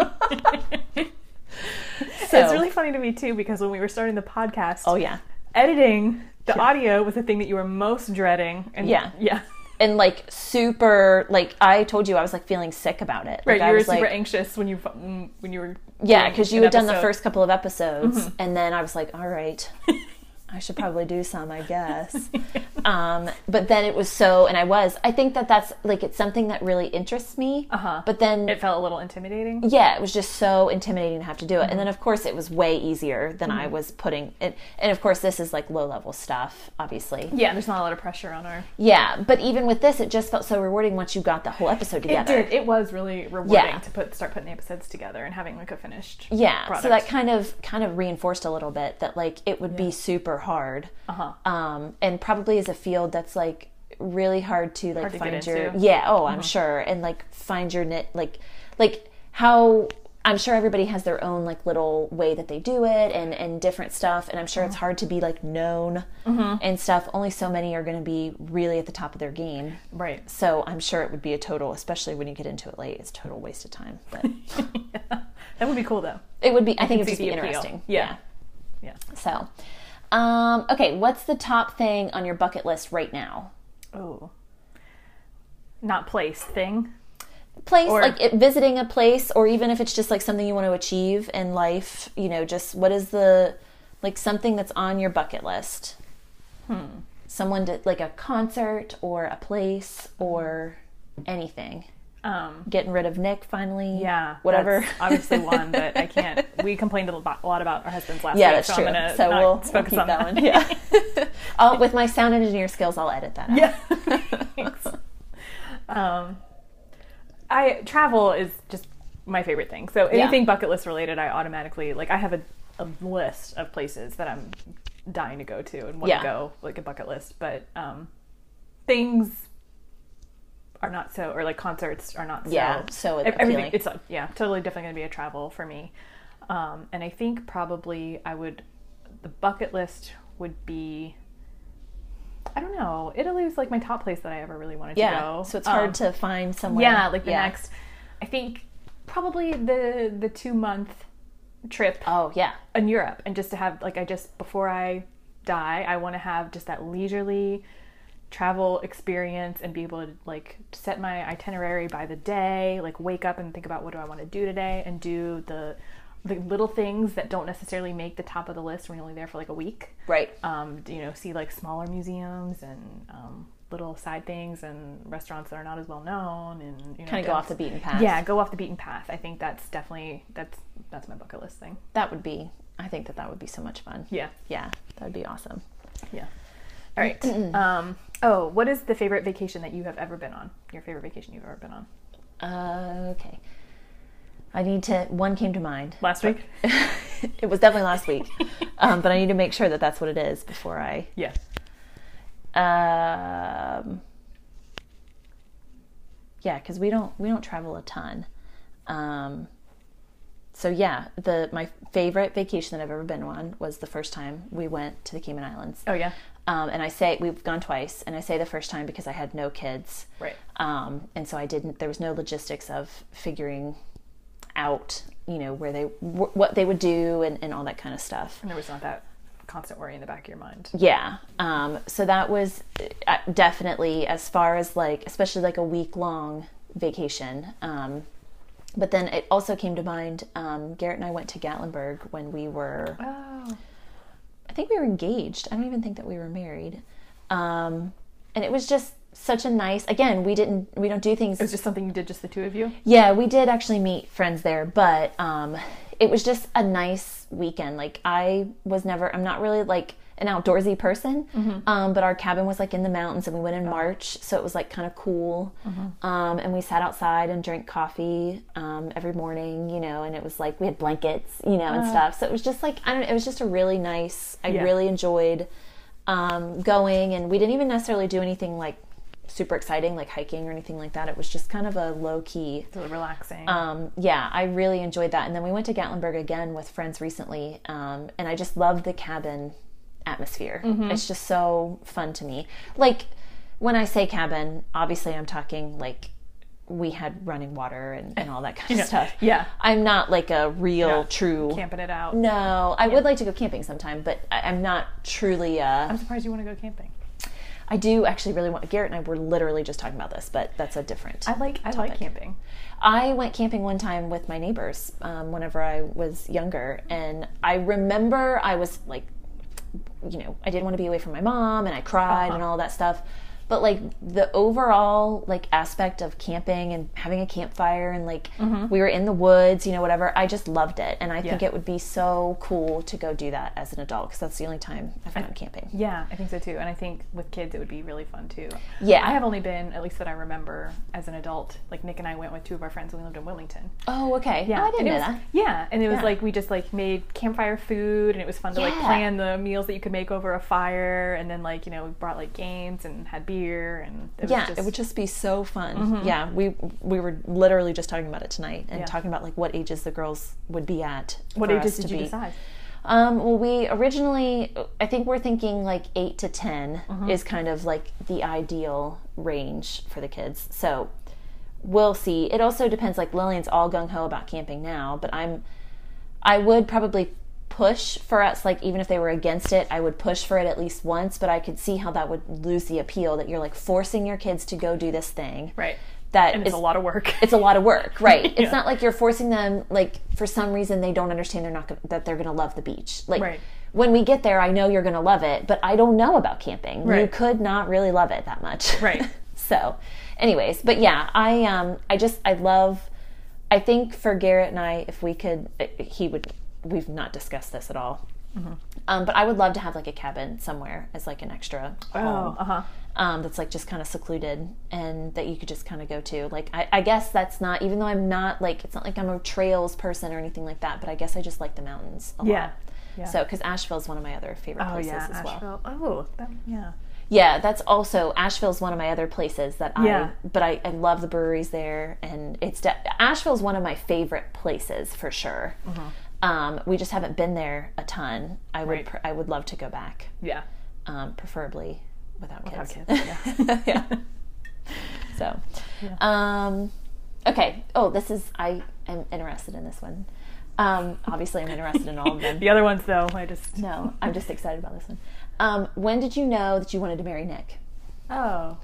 so, It's really funny to me too because when we were starting the podcast, oh yeah, editing the audio was the thing that you were most dreading. And Yeah. yeah, and like super. Like I told you, I was like feeling sick about it. right. Like, I you were super like, anxious when you when you were Yeah, because you had done the first couple of episodes, mm-hmm. and then I was like, all right, I should probably do some, I guess. um, but then it was so, and I was. I think that that's like it's something that really interests me. Uh-huh. But then, It felt a little intimidating. yeah, it was just so intimidating to have to do it. Mm-hmm. And then, of course, it was way easier than I was putting it. And of course, this is like low level stuff, obviously. Yeah, there's not a lot of pressure on our. Yeah, but even with this, it just felt so rewarding once you got the whole episode together. It did. It was really rewarding Yeah. to put start putting the episodes together and having like a finished. yeah product. so that kind of kind of reinforced a little bit that like it would be super hard Uh-huh. um and probably is a field that's like really hard to like Hard to find your into. yeah oh i'm sure and like find your knit like like how I'm sure everybody has their own like little way that they do it and and different stuff and I'm sure it's Mm-hmm. hard to be like known and stuff. Only so many are going to be really at the top of their game. Right. So I'm sure it would be a total, especially when you get into it late, it's a total waste of time. But That would be cool though. it would be I think it'd just be appeal. interesting. Yeah. Yeah. So um okay, what's the top thing on your bucket list right now? Oh. Not place thing. place Or- like it, visiting a place or even if it's just like something you want to achieve in life you know just what is the like something that's on your bucket list hmm. someone to like a concert or a place or anything Um, getting rid of nick finally yeah. whatever obviously one, but I can't. We complained a lot about our husbands last yeah week, that's so true I'm gonna so we'll, we'll focus keep on that one yeah I'll, with my sound engineer skills i'll edit that out Yeah. Thanks. um, I travel is just my favorite thing. So anything bucket list related, I automatically like. I have a, a list of places that I'm dying to go to and want Yeah. to go, like a bucket list. But um, things are not so, or like concerts are not so. Yeah, so ev- everything. appealing. It's uh, yeah, totally definitely going to be a travel for me. Um, and I think probably I would. The bucket list would be. I don't know. Italy was like my top place that I ever really wanted yeah to go. so it's hard Um, to find somewhere yeah, like the Yeah. next. I think probably the the two month trip oh yeah in Europe, and just to have like I just before I die, I want to have just that leisurely travel experience and be able to like set my itinerary by the day, like wake up and think about what do I want to do today, and do the the little things that don't necessarily make the top of the list when you're only there for like a week. Right. Um, you know, see like smaller museums and um, little side things and restaurants that are not as well known, and you know, kind of go off the beaten path. Yeah, go off the beaten path. I think that's definitely that's that's my bucket list thing. that would be i think that that would be so much fun. Yeah, yeah that would be awesome. Yeah. All right. um, oh, what is the favorite vacation that you have ever been on? Your favorite vacation you've ever been on? Uh, okay. I need to. One came to mind. Last week. it was definitely last week, um, but I need to make sure that that's what it is before I. Yeah. Um, yeah, because we don't we don't travel a ton. Um, so yeah, the my favorite vacation that I've ever been on was the first time we went to the Cayman Islands. Oh yeah. Um, and I say we've gone twice, and I say the first time because I had no kids. Right. um, and so I didn't. There was no logistics of figuring out, you know, where they wh- what they would do and, and all that kind of stuff. And there was not that constant worry in the back of your mind. Yeah. Um, so that was uh, definitely as far as like, especially like a week long vacation. Um, but then it also came to mind. Um, Garrett and I went to Gatlinburg when we were Oh. I think we were engaged. I don't even think that we were married. Um, and it was just such a nice. Again, we didn't. We don't do things. It was just something you did, just the two of you. yeah, we did actually meet friends there, but um, it was just a nice weekend. Like I was never. I'm not really like an outdoorsy person, um, but our cabin was like in the mountains, and we went in March, so it was like kind of cool. Um, and we sat outside and drank coffee um, every morning, you know. And it was like we had blankets, you know, and stuff. So it was just like I don't. know, It was just a really nice. I Yeah. really enjoyed um, going, and we didn't even necessarily do anything like super exciting, like hiking or anything like that. It was just kind of a low key really relaxing. um, yeah, I really enjoyed that. And then we went to Gatlinburg again with friends recently, um, and I just loved the cabin atmosphere. It's just so fun to me. Like when I say cabin, obviously I'm talking like we had running water and, and all that kind of Yeah. stuff. Yeah. I'm not like a real Yeah. true. Camping it out. No, I would like to go camping sometime, but I, I'm not truly. Uh, I'm surprised you want to go camping. I do actually really want. Garrett and I were literally just talking about this, but that's a different. I like I like camping. I went camping one time with my neighbors um, whenever I was younger, and I remember I was like, you know, I didn't want to be away from my mom, and I cried and uh-huh. all that stuff. But like the overall like aspect of camping and having a campfire and like mm-hmm. we were in the woods, you know, whatever. I just loved it, and I think it would be so cool to go do that as an adult because that's the only time I've gone camping. Yeah, I think so too. And I think with kids it would be really fun too. Yeah. I have only been, at least that I remember, as an adult. Like Nick and I went with two of our friends when we lived in Wilmington. Oh, okay. Yeah, Oh, I didn't and know was, that. Yeah, and it was Yeah. like we just like made campfire food, and it was fun to like plan the meals that you could make over a fire, and then like you know we brought like games and had beer year, and it was yeah, just, it would just be so fun. Yeah, we we were literally just talking about it tonight and Yeah. talking about like what ages the girls would be at. what ages did you be. decide? Um, well, we originally, I think we're thinking like eight to 10 Mm-hmm. is kind of like the ideal range for the kids. So we'll see. It also depends. Like Lillian's all gung ho about camping now, but I'm, I would probably push for us. Like even if they were against it, I would push for it at least once. But I could see how that would lose the appeal. That you're like forcing your kids to go do this thing. Right, That and it's is- a lot of work. it's a lot of work, right? It's not like you're forcing them like for some reason they don't understand they're not gonna, that they're going to love the beach. Like Right. when we get there, I know you're going to love it, but I don't know about camping. You could not really love it that much, Right. so, anyways, but yeah, I um I just I love. I think for Garrett and I, if we could, he would. We've not discussed this at all. Mm-hmm. Um, but I would love to have like a cabin somewhere as like an extra home oh, uh huh. um, that's like just kind of secluded and that you could just kind of go to. Like, I, I guess that's not, even though I'm not like, it's not like I'm a trails person or anything like that, but I guess I just like the mountains a Yeah. lot. Yeah. So, because Asheville is one of my other favorite Oh places yeah, as well. Asheville. Oh, that, yeah. Yeah, that's also Asheville's one of my other places that Yeah. I. But I, I love the breweries there, and it's de- Asheville's one of my favorite places for sure. Um, we just haven't been there a ton. I would. Right. pr- I would love to go back, Yeah. um, preferably without Without kids. kids, yeah. yeah. So, um, okay. Oh, this is I am interested in this one. Um, obviously, I'm interested in all of them. The other ones, though, I just. No, I'm just excited about this one. Um, when did you know that you wanted to marry Nick? Oh.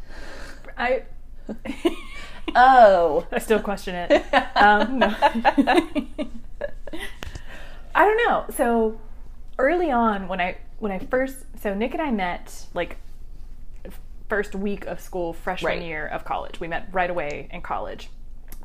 I. Oh, I still question it. Um, no. I don't know. So early on, when I when I first so Nick and I met like first week of school, freshman Right. year of college. We met right away in college,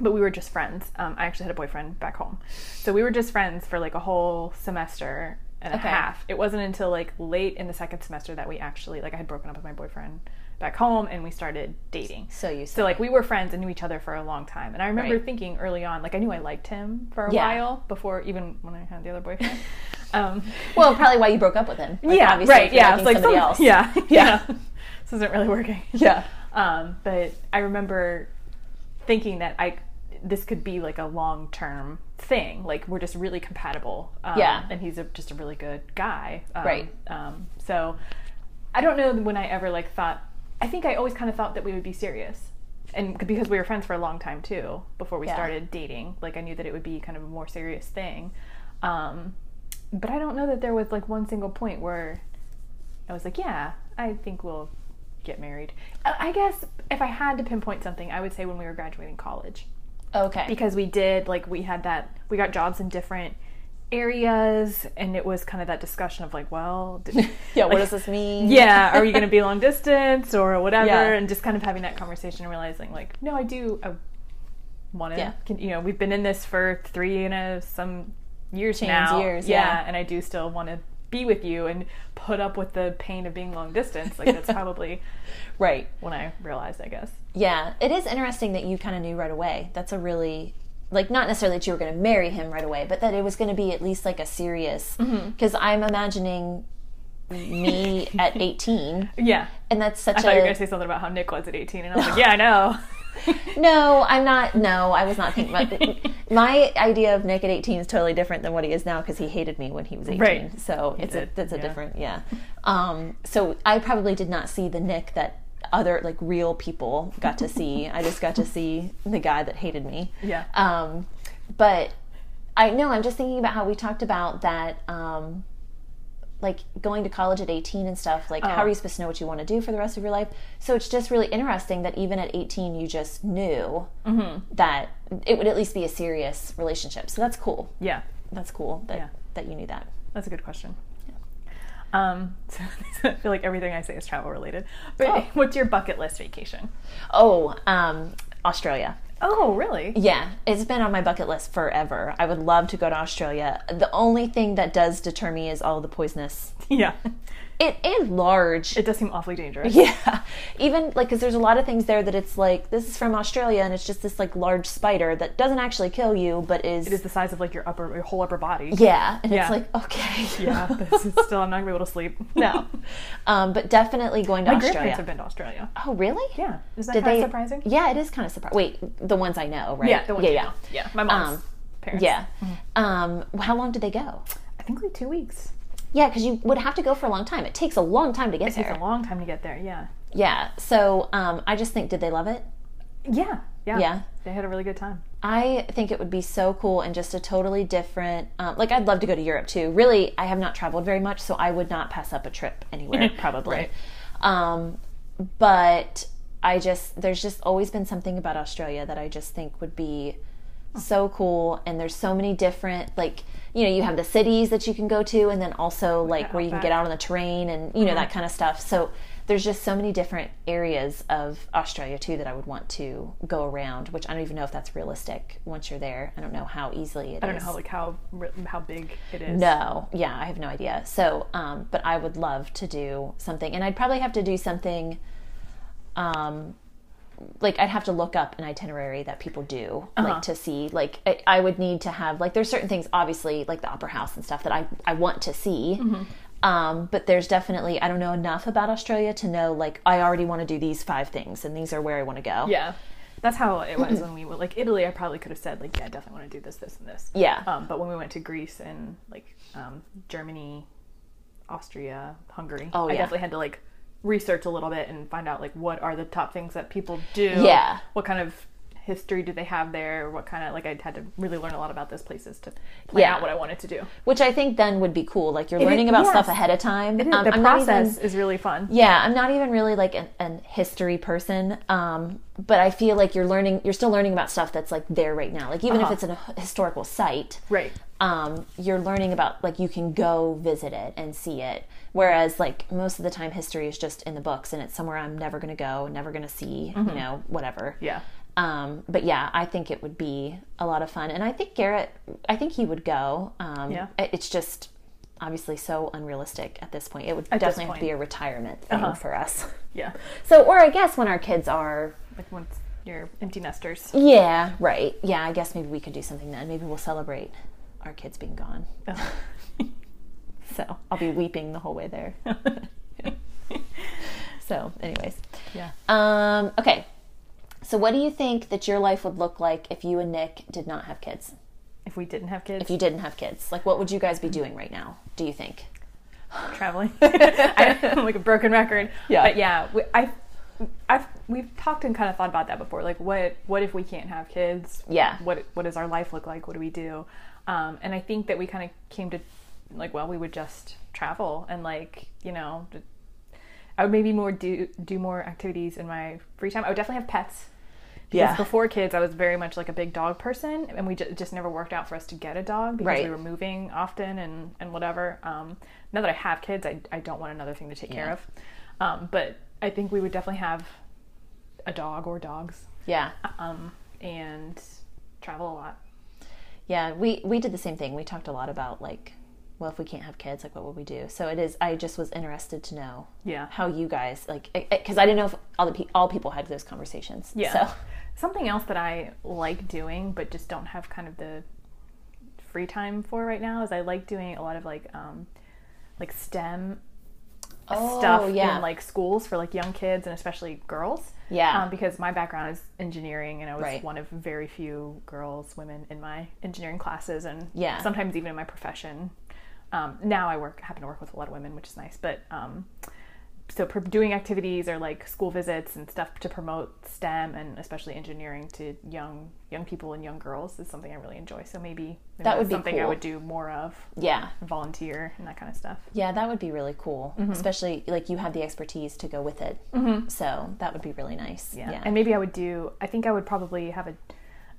but we were just friends. Um, I actually had a boyfriend back home, so we were just friends for like a whole semester and a half. It wasn't until like late in the second semester that we actually like I had broken up with my boyfriend back home and we started dating. so you So like we were friends and knew each other for a long time. And I remember Right. thinking early on, like I knew I liked him for a Yeah. while before even when I had the other boyfriend. um, well, probably why you broke up with him. Like, yeah, obviously, right. Yeah, it's like somebody some- else. Yeah, Yeah. yeah. this isn't really working. yeah, Um, but I remember thinking that I this could be like a long term thing. Like we're just really compatible. Um, Yeah. and he's a, just a really good guy. Um, Right. Um, so I don't know when I ever like thought. I think I always kind of thought that we would be serious, and because we were friends for a long time too before we Yeah. started dating. Like I knew that it would be kind of a more serious thing. Um, but I don't know that there was like one single point where I was like, yeah, I think we'll get married. I I guess if I had to pinpoint something, I would say when we were graduating college okay. because we did like we had that we got jobs in different areas and it was kind of that discussion of like, well, did, yeah, what does this mean? yeah, are you going to be long distance or whatever? Yeah. And just kind of having that conversation and realizing like, no, I do I want to, Yeah. you know, we've been in this for three and a, some years Change now. years, yeah, yeah. and I do still want to be with you and put up with the pain of being long distance. Like that's probably right. when I realized, I guess. Yeah, it is interesting that you kind of knew right away. That's a really like not necessarily that you were going to marry him right away, but that it was going to be at least like a serious. Mm-hmm. Because I'm imagining me at 18, Yeah. and that's such I thought you were going to say something about how Nick was at 18, and I was like, yeah, I know. no. I'm not. No, I was not thinking about. my idea of Nick at 18 is totally different than what he is now because he hated me when he was 18. Right. So it's a did, that's a yeah. different yeah. Um, so I probably did not see the Nick that other like real people got to see. I just got to see the guy that hated me. Yeah. Um, but I know I'm just thinking about how we talked about that. Um, like going to college at 18 and stuff like how Oh. are you supposed to know what you want to do for the rest of your life so it's just really interesting that even at 18 you just knew Mm-hmm. that it would at least be a serious relationship so that's cool yeah. that's cool that Yeah. that you knew that That's a good question. Um, so I feel like everything I say is travel related. But Oh. what's your bucket list vacation? oh um australia Oh, really? Yeah, it's been on my bucket list forever. I would love to go to Australia. The only thing that does deter me is all the poisonous Yeah. It is large. It does seem awfully dangerous. Yeah, even like because there's a lot of things there that it's like this is from Australia and it's just this like large spider that doesn't actually kill you, but is It is the size of like your upper, your whole upper body. yeah, and Yeah. it's like okay, Yeah, this is still I'm not gonna be able to sleep. no, um, but definitely going to My Australia. grandparents have been to Australia. Oh, really? Yeah, is that Did kind they? of surprising? Yeah, it is kind of surprising. Wait, the ones I know, right? Yeah, the ones yeah, yeah, know. yeah. My mom's Um, parents. yeah. Um, how long did they go? I think like two weeks. Yeah, because you would have to go for a long time. It takes a long time to get It takes there. a long time to get there. Yeah. Yeah. So um, I just think, did they love it? Yeah. Yeah. Yeah. They had a really good time. I think it would be so cool and just a totally different. Um, like I'd love to go to Europe too. Really, I have not traveled very much, so I would not pass up a trip anywhere. Probably. Right. Um, but I just there's just always been something about Australia that I just think would be so cool. And there's so many different like you know you have the cities that you can go to, and then also like where you can get out on the terrain and you know that kind of stuff. So there's just so many different areas of Australia too that I would want to go around, which I don't even know if that's realistic once you're there. I don't know how easily it is. I don't know how like how how big it is. No, yeah, I have no idea. So, um, but I would love to do something, and I'd probably have to do something. Um, like I'd have to look up an itinerary that people do, like to see. Like I, I would need to have like there's certain things, obviously, like the opera house and stuff that I I want to see. Um, but there's definitely I don't know enough about Australia to know like I already want to do these five things, and these are where I want to go. Yeah. That's how it was when we went. Like Italy, I probably could have said like, yeah, I definitely want to do this, this, and this. Yeah. Um, but when we went to Greece and like um, Germany, Austria, Hungary, Oh, yeah. I definitely had to like research a little bit and find out like what are the top things that people do. Yeah. What kind of history do they have there? What kind of like I had to really learn a lot about those places to plan Yeah. out what I wanted to do. Which I think then would be cool. Like you're It- learning about yes. stuff ahead of time. Um, the I'm not even- process is really fun. Yeah, I'm not even really like an, an history person, um, but I feel like you're learning. You're still learning about stuff that's like there right now. Like even if Uh-huh. it's an historical site, Right. um, you're learning about like you can go visit it and see it. Whereas like most of the time, history is just in the books and it's somewhere I'm never going to go, never going to see. You know, whatever. Mm-hmm. Yeah. Um, but yeah, I think it would be a lot of fun, and I think Garrett, I think he would go. Um, Yeah. It's just obviously so unrealistic at this point. It would At definitely have to be a retirement thing Uh-huh. for us. Yeah. So, or I guess when our kids are, Like once you're empty nesters. yeah, right, yeah, I guess maybe we could do something then. Maybe we'll celebrate our kids being gone. So I'll be weeping the whole way there. so, anyways, yeah. um, okay. So, what do you think that your life would look like if you and Nick did not have kids? If we didn't have kids, If you didn't have kids, like what would you guys be doing right now? Do you think? traveling. I, am like a broken record. Yeah. But yeah, we, I, I've we've talked and kind of thought about that before. Like, what what if we can't have kids? Yeah. What what does our life look like? What do we do? Um, and I think that we kind of came to like, well, we would just travel and like you know, i would maybe more do do more activities in my free time. I would definitely have pets. Because Yeah. before kids, I was very much like a big dog person, and we ju- just never worked out for us to get a dog because Right. we were moving often and, and whatever. Um, now that I have kids, I, I don't want another thing to take care of. Um, but I think we would definitely have a dog or dogs Yeah. um, and travel a lot. Yeah, we we did the same thing. We talked a lot about like, well, if we can't have kids, like what would we do? So it is. I just was interested to know Yeah. how you guys like because I didn't know if all the pe- all people had those conversations. Yeah. So Something else that I like doing, but just don't have kind of the free time for right now, is I like doing a lot of like um, like STEM Oh, stuff yeah. in like schools for like young kids and especially girls. Yeah. Um, because my background is engineering and I was Right. one of very few girls, women in my engineering classes and Yeah. sometimes even in my profession. Um, now I work happen to work with a lot of women, which is nice. But um, so pro- doing activities or like school visits and stuff to promote STEM and especially engineering to young young people and young girls is something I really enjoy. So maybe, maybe That would be something I would do more of, yeah, volunteer and that kind of stuff. yeah, that would be really cool. Mm-hmm. Especially like you have the expertise to go with it. So that would be really nice. Yeah. Yeah. And maybe I would do, I think I would probably have a,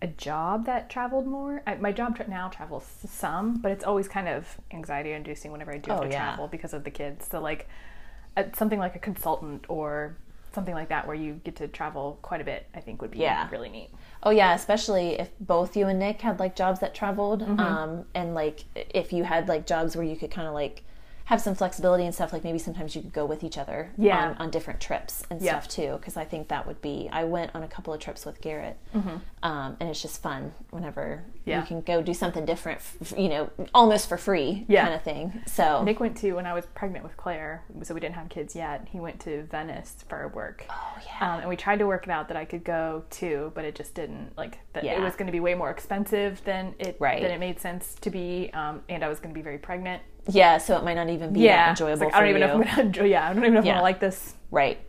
a job that traveled more. I, my job tra- now travels some, but it's always kind of anxiety inducing whenever I do have Oh, to yeah. travel because of the kids. So, like, a, something like a consultant or something like that where you get to travel quite a bit, I think would be Yeah. really neat. Oh yeah, especially if both you and Nick had like jobs that traveled, Mm-hmm. um, and like if you had like jobs where you could kind of like have some flexibility and stuff, like maybe sometimes you could go with each other Yeah. on, on different trips and Yeah. stuff too. Because I think that would be. I went on a couple of trips with Garrett, um, and it's just fun whenever Mm-hmm. Yeah. you can go do something different. f- you know, almost for free, Yeah. kind of thing. So Nick went to when I was pregnant with Claire, so we didn't have kids yet. He went to Venice for work. oh yeah, Um, and we tried to work it out that I could go too, but it just didn't like that. It was going to be way more expensive than it Right. than it made sense to be, um, and I was going to be very pregnant. Yeah. So it might not even be that Yeah, enjoyable like, I don't even you. know if I'm gonna enjoy. Yeah, I don't even know if I'm gonna like this. right.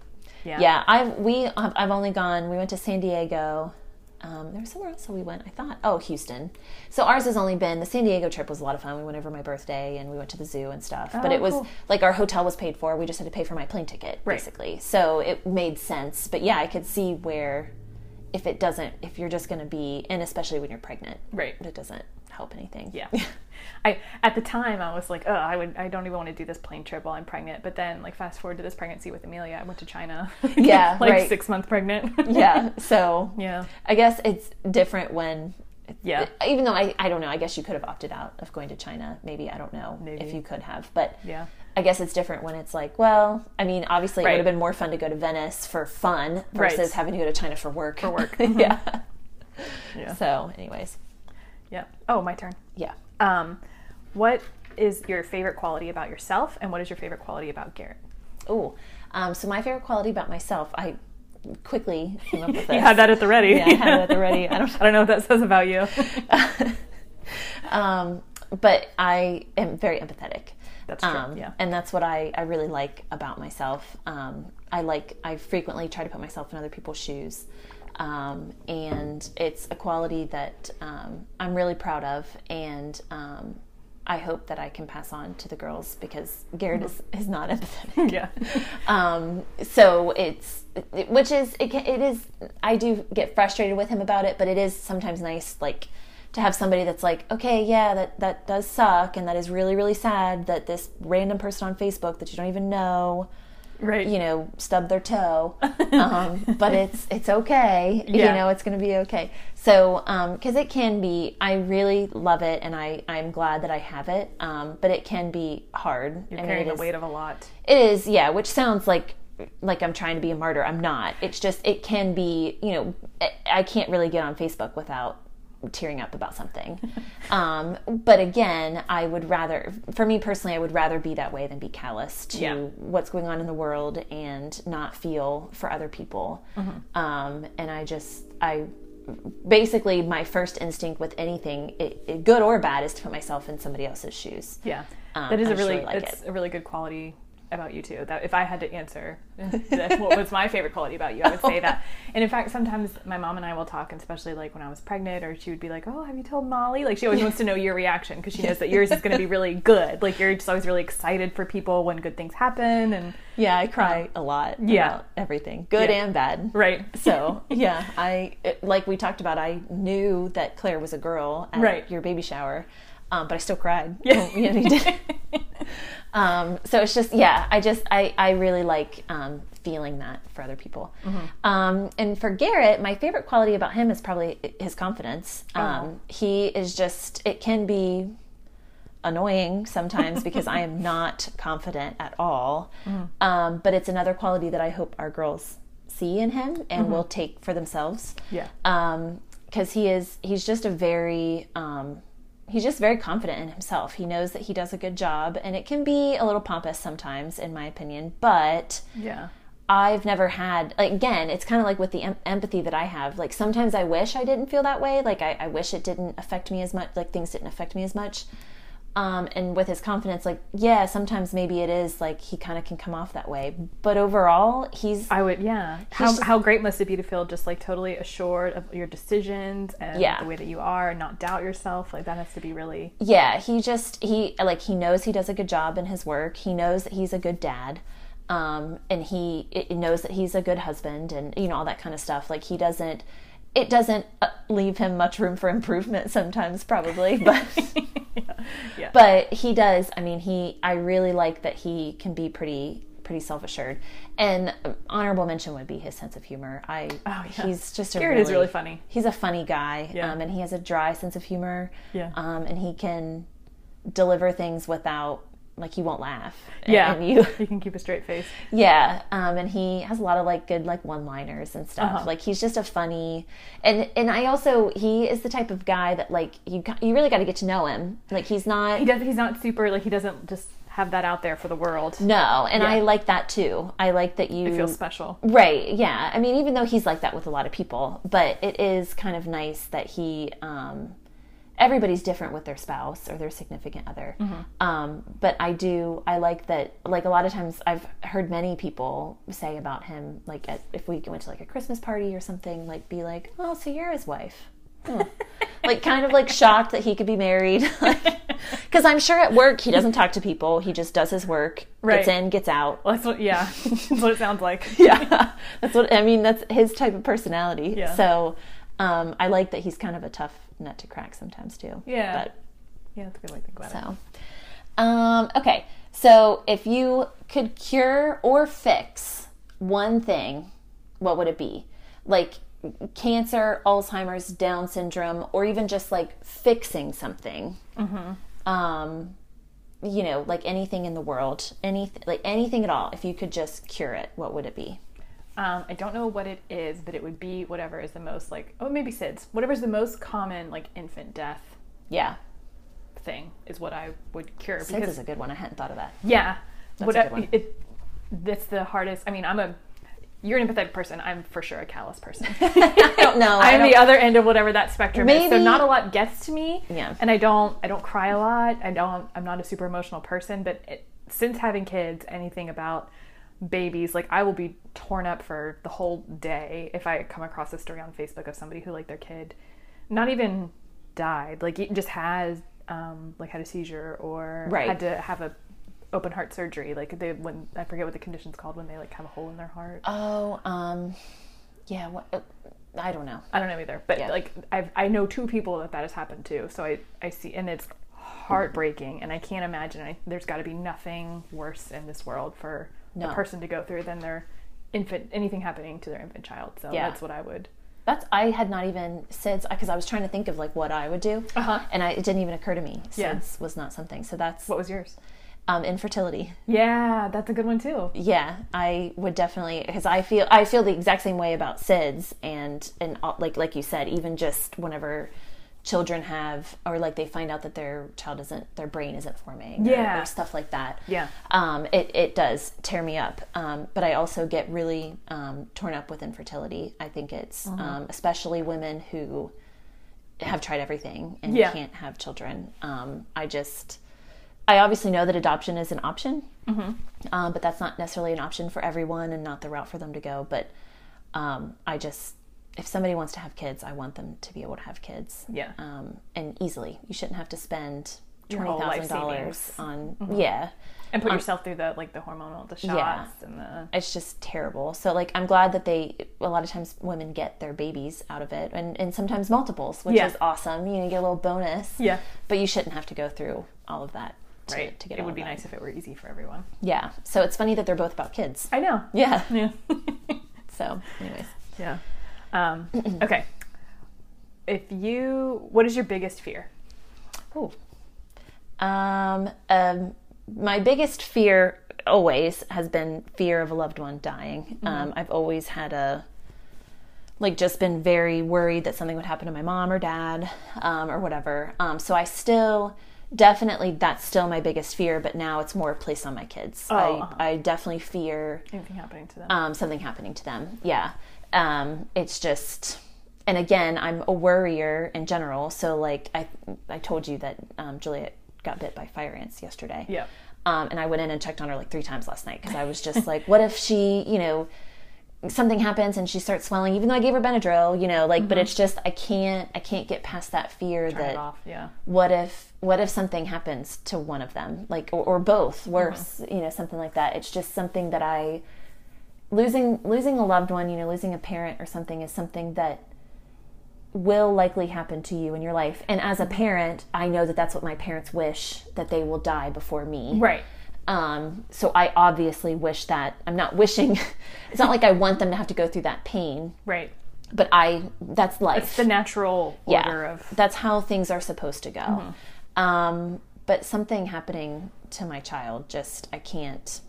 Yeah. Yeah, I've we I've I've only gone. We went to San Diego. Um, there was somewhere else that we went. I thought, oh, Houston. So ours has only been the San Diego trip was a lot of fun. We went over my birthday and we went to the zoo and stuff. but Oh, it was cool. like our hotel was paid for. We just had to pay for my plane ticket, Right. basically. So it made sense. But yeah, I could see where if it doesn't, if you're just going to be, and especially when you're pregnant, Right. it doesn't help anything. Yeah. I at the time I was like, oh, I would I don't even want to do this plane trip while I'm pregnant. But then like fast forward to this pregnancy with Amelia, I went to China. Yeah, like right. six months pregnant. yeah. So yeah. I guess it's different when Yeah. even though I, I don't know i guess you could have opted out of going to china maybe i don't know Maybe. if you could have but Yeah. i guess it's different when it's like well i mean obviously it would have been more fun to go to venice for fun Right. versus having to go to china for work for work. yeah Yeah. so anyways Yeah. Oh, my turn. yeah Um, what is your favorite quality about yourself, and what is your favorite quality about Garrett? oh um, so my favorite quality about myself i quickly came up with this You had that at the ready. yeah i had it at the ready i don't I don't know what that says about you. um, but I am very empathetic. That's true, Um, yeah. And that's what I, I really like about myself. Um, I like, I frequently try to put myself in other people's shoes. Um, and it's a quality that um, I'm really proud of. And um, I hope that I can pass on to the girls because Garrett is, is not empathetic yeah. um, so it's it, which is it, it is i do get frustrated with him about it but it is sometimes nice like to have somebody that's like okay yeah that that does suck and that is really really sad that this random person on facebook that you don't even know Right. you know stub their toe um, but it's it's okay Yeah. you know it's going to be okay so because it can be i really love it and i i'm glad that i have it um, but it can be hard You're I mean, carrying the is- weight of a lot. it is, yeah, which sounds like like I'm trying to be a martyr. I'm not. It's just it can be, you know, I can't really get on Facebook without tearing up about something. um, but again, I would rather, for me personally, I would rather be that way than be callous to Yeah. what's going on in the world and not feel for other people. Mm-hmm. Um, and I just, I basically my first instinct with anything, it, it, good or bad, is to put myself in somebody else's shoes. Yeah. Um, that is I a really, really like it's it. a really good quality about you too. That if I had to answer what was my favorite quality about you, I would say that. And in fact, sometimes my mom and I will talk, and especially like when I was pregnant, or she would be like, "Oh, have you told Molly?" Like she always wants to know your reaction because she knows that yours is going to be really good. Like you're just always really excited for people when good things happen, and Yeah, I cry a lot yeah. about everything, good Yeah. and bad. right. So yeah, I like we talked about. I knew that Claire was a girl at Right. your baby shower, um, but I still cried. Yeah. you know, you did. Um, so it's just yeah, I just I I really like um, feeling that for other people. Um, and for Garrett, my favorite quality about him is probably his confidence. Um, He is just it can be annoying sometimes because I am not confident at all. Um, but it's another quality that I hope our girls see in him and will take for themselves. Yeah. Because he is, he's just a very, um, he's just very confident in himself. He knows that he does a good job, and it can be a little pompous sometimes, in my opinion. But Yeah. I've never had like again, it's kind of like with the em- empathy that I have. Like sometimes I wish I didn't feel that way. Like I, I wish it didn't affect me as much. Like things didn't affect me as much. Um, and with his confidence, like yeah, sometimes maybe it is like he kind of can come off that way. But overall, he's I would, yeah. How, just- how great must it be to feel just like totally assured of your decisions and Yeah. the way that you are and not doubt yourself? Like that has to be really, yeah he just he like he knows he does a good job in his work he knows that he's a good dad um, and he knows that he's a good husband and you know all that kind of stuff like he doesn't it doesn't uh, leave him much room for improvement sometimes probably but yeah. but he does i mean he i really like that he can be pretty pretty self-assured and um, honorable mention would be his sense of humor i Oh, yeah. he's just a Garrett really, is really funny. he's a funny guy Yeah. um, and he has a dry sense of humor Yeah. um, and he can deliver things without like he won't laugh. Yeah. and you You can keep a straight face. yeah, um, and he has a lot of like good like one-liners and stuff. Uh-huh. Like he's just a funny, and and I also he is the type of guy that like you you really got to get to know him. Like he's not He does. He's not super like he doesn't just have that out there for the world. no, and I like that too. I like that you It feels special. Right, yeah. I mean, even though he's like that with a lot of people, but it is kind of nice that he, um, everybody's different with their spouse or their significant other. Um, but I do, I like that, like a lot of times I've heard many people say about him, like at, if we went to like a Christmas party or something, like be like, oh, so you're his wife. Hmm. like kind of like shocked that he could be married because i'm sure at work he doesn't talk to people he just does his work Right. gets in gets out Well, that's what. Yeah, that's what it sounds like. yeah that's what i mean that's his type of personality Yeah. so um, i like that he's kind of a tough nut to crack sometimes too. Yeah. but Yeah, that's a good way to think about it. so um, okay. So if you could cure or fix one thing what would it be? Like cancer alzheimer's down syndrome or even just like fixing something. Um, you know like anything in the world anything like anything at all if you could just cure it what would it be Um, I don't know what it is, but it would be whatever is the most like oh maybe SIDS. Whatever's the most common like infant death yeah thing is what I would cure SIDS because is a good one. I hadn't thought of that. yeah, That's what a good one. it that's the hardest. I mean, I'm a you're an empathetic person. I'm for sure a callous person. I don't know. I'm don't- the other end of whatever that spectrum is. So not a lot gets to me. Yeah. And I don't I don't cry a lot. I don't I'm not a super emotional person, but it, since having kids, anything about babies, like I will be torn up for the whole day if I come across a story on Facebook of somebody who like their kid not even died, like it just has um like had a seizure or Right. had to have a open heart surgery like they when I forget what the condition's called when they like have a hole in their heart. Oh, um, yeah. What? uh, I don't know. I don't know either, but Yeah. like I've, I know two people that that has happened to. So I, I see, and it's heartbreaking, and I can't imagine. I, there's got to be nothing worse in this world for No. a person to go through than their infant, anything happening to their infant child. So Yeah. that's what I would. That's I had not even since because I was trying to think of like what I would do, Uh-huh. and I, it didn't even occur to me. Yeah. SIDS was not something. So that's What was yours? um, infertility. Yeah, that's a good one too. Yeah, I would definitely because I feel I feel the exact same way about SIDS and and all- like like you said, even just whenever children have or like they find out that their child isn't their brain isn't forming or- Yeah. or, stuff like that. Yeah. um, it it does tear me up. Um, but I also get really um, torn up with infertility. I think it's Mm-hmm. um, especially women who have tried everything and Yeah. can't have children. Um, I just I obviously know that adoption is an option, Mm-hmm. um, but that's not necessarily an option for everyone and not the route for them to go. But um, I just, if somebody wants to have kids, I want them to be able to have kids. Yeah. Um, and easily. You shouldn't have to spend twenty thousand dollars on yeah. And put yourself through the like the hormonal, the shots, Yeah. and the It's just terrible. So like I'm glad that they a lot of times women get their babies out of it and, and sometimes multiples, which Yeah. is awesome. You know, you get a little bonus. yeah, But you shouldn't have to go through all of that to, right. to get it would be nice if it were easy for everyone. Yeah. So it's funny that they're both about kids. I know. Yeah. Yeah. So anyways. Yeah. Um, okay. If you, what is your biggest fear? Ooh. Um, um, my biggest fear always has been fear of a loved one dying. Um, I've always had a like just been very worried that something would happen to my mom or dad um, or whatever. Um, so I still definitely that's still my biggest fear, but now it's more placed on my kids. Oh, uh-huh. I I definitely fear Anything happening to them? um, something happening to them. Yeah. Um, it's just, and again, I'm a worrier in general. So like I, I told you that um, Juliet got bit by fire ants yesterday. yeah. Um, and I went in and checked on her like three times last night because I was just like, what if she, you know, something happens and she starts swelling, even though I gave her Benadryl, you know, like, but it's just I can't, I can't get past that fear Mm-hmm. Turn that. Yeah. what if what if something happens to one of them like or, or both Mm-hmm. worse you know something like that it's just something that i losing losing a loved one you know losing a parent or something is something that will likely happen to you in your life and as a parent i know that that's what my parents wish that they will die before me Right. um, so i obviously wish that i'm not wishing it's not like i want them to have to go through that pain Right. but i that's life It's the natural order of. that's how things are supposed to go. Um, but something happening to my child just I can't.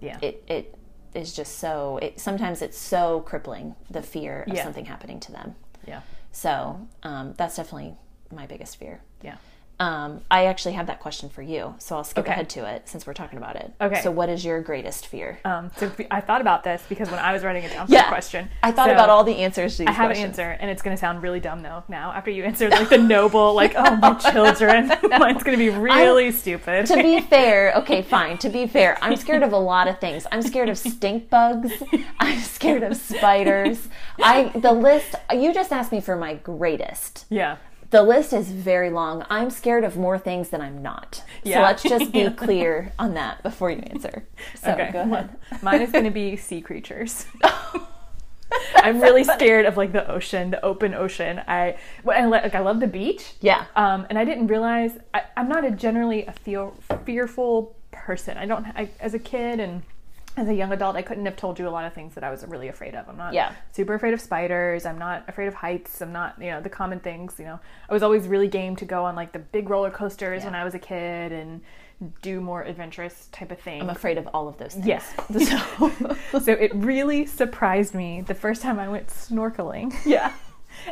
Yeah. It it is just so. It sometimes it's so crippling the fear of Yeah. something happening to them. yeah. So um, that's definitely my biggest fear. Yeah. Um, I actually have that question for you, so I'll skip Okay. ahead to it since we're talking about it. Okay. So, what is your greatest fear? Um, so I thought about this because when I was writing it down for Yeah. the question, I thought so about all the answers to these I have questions. an answer, and it's going to sound really dumb though. Now, after you answered like the noble, like oh my children, mine's going to be really stupid. to be fair, okay, fine. To be fair, I'm scared of a lot of things. I'm scared of stink bugs. I'm scared of spiders. I the list. You just asked me for my greatest. yeah. The list is very long. I'm scared of more things than I'm not. So let's just be clear on that before you answer. So okay. go ahead. Mine is going to be sea creatures. I'm really scared of like the ocean, the open ocean. I, well, I like I love the beach. Yeah. Um, and I didn't realize I, I'm not a generally a feel, fearful person. I don't. I, as a kid and as a young adult, I couldn't have told you a lot of things that I was really afraid of. I'm not Yeah. super afraid of spiders. I'm not afraid of heights. I'm not, you know, the common things. You know, I was always really game to go on like the big roller coasters when I was a kid and do more adventurous type of things. I'm afraid of all of those things. Yes. So, so it really surprised me the first time I went snorkeling. Yeah.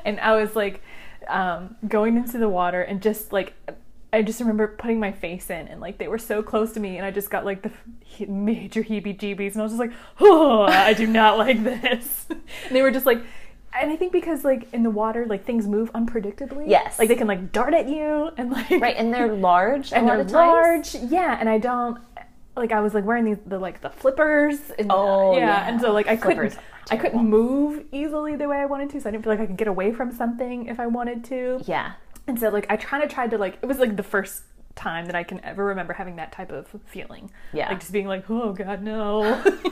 And I was like um, going into the water and just like, I just remember putting my face in and like they were so close to me and I just got like the he- major heebie jeebies and I was just like, oh, I do not like this. And they were just like, and I think because like in the water, like things move unpredictably. Yes. Like they can like dart at you and like Right, and they're large and they're of times. large. Yeah, and I don't like I was like wearing these the like the flippers and uh, Oh, yeah, yeah. and so like I Flippers couldn't I couldn't move easily the way I wanted to, so I didn't feel like I could get away from something if I wanted to. Yeah. And so like I kind of tried to like it was like the first time that I can ever remember having that type of feeling. Yeah. Like just being like, "Oh god, no."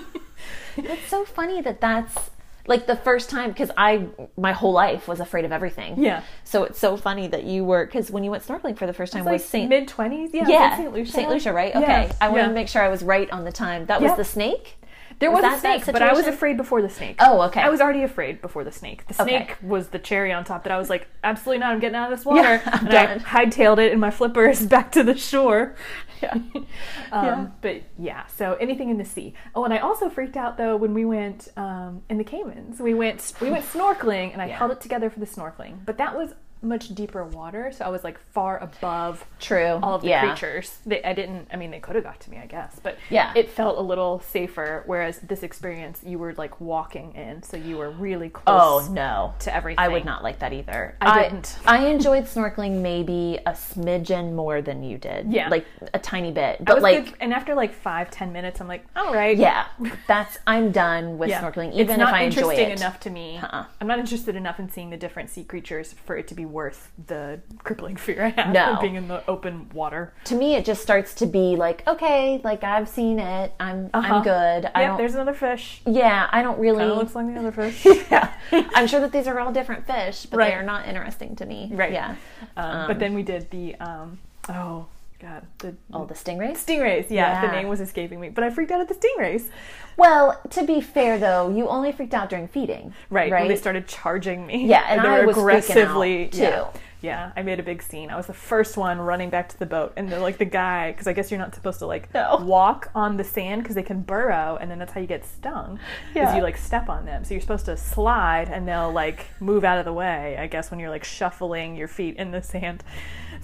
It's so funny that that's like the first time because I my whole life was afraid of everything. Yeah. So it's so funny that you were because when you went snorkeling for the first time It's like was Saint mid 20s. Yeah. yeah St. Lucia. Saint Lucia, right? Yeah, Okay, I wanted yeah. to make sure I was right on the time. That was Yep. the snake. There Was was, a snake, but I was afraid before the snake. Oh, okay. I was already afraid before the snake. The Okay. snake was the cherry on top that I was like, absolutely not, I'm getting out of this water. Yeah, and I done. hightailed it in my flippers back to the shore. Yeah. Um, Yeah. But yeah, so anything in the sea. Oh, and I also freaked out though when we went um, in the Caymans. We went we went snorkeling, and I Yeah. held it together for the snorkeling. But that was much deeper water, so I was like far above True. all of the yeah. creatures. They, I didn't. I mean, they could have got to me, I guess, but Yeah. it felt a little safer. Whereas this experience, you were like walking in, so you were really close. Oh no. to everything. I would not like that either. I didn't. I, enjoyed snorkeling maybe a smidgen more than you did. Yeah. Like a tiny bit. I But was like good- and after like five, ten minutes, I'm like, all right, yeah, that's I'm done with Yeah. snorkeling it's even if not I enjoy interesting it. enough to me. Uh-uh. I'm not interested enough in seeing the different sea creatures for it to be worth the crippling fear I have No. of being in the open water. To me it just starts to be like, okay, like I've seen it. I'm Uh-huh. I'm good. I don't there's another fish. Yeah, I don't really Kind of looks like the other fish. yeah. I'm sure that these are all different fish, but Right. they are not interesting to me. Right. Yeah. Um, but then we did the um, oh god the All the stingrays? stingrays. Yeah, the name was escaping me, but I freaked out at the stingrays. Well, to be fair though, you only freaked out during feeding. Right, Right. when they started charging me. Yeah, and they I were was aggressively out, Yeah, too. yeah, I made a big scene. I was the first one running back to the boat, and they're like the guy because I guess you're not supposed to like No. walk on the sand because they can burrow, and then that's how you get stung. Because Yeah. you like step on them, so you're supposed to slide, and they'll like move out of the way. I guess when you're like shuffling your feet in the sand.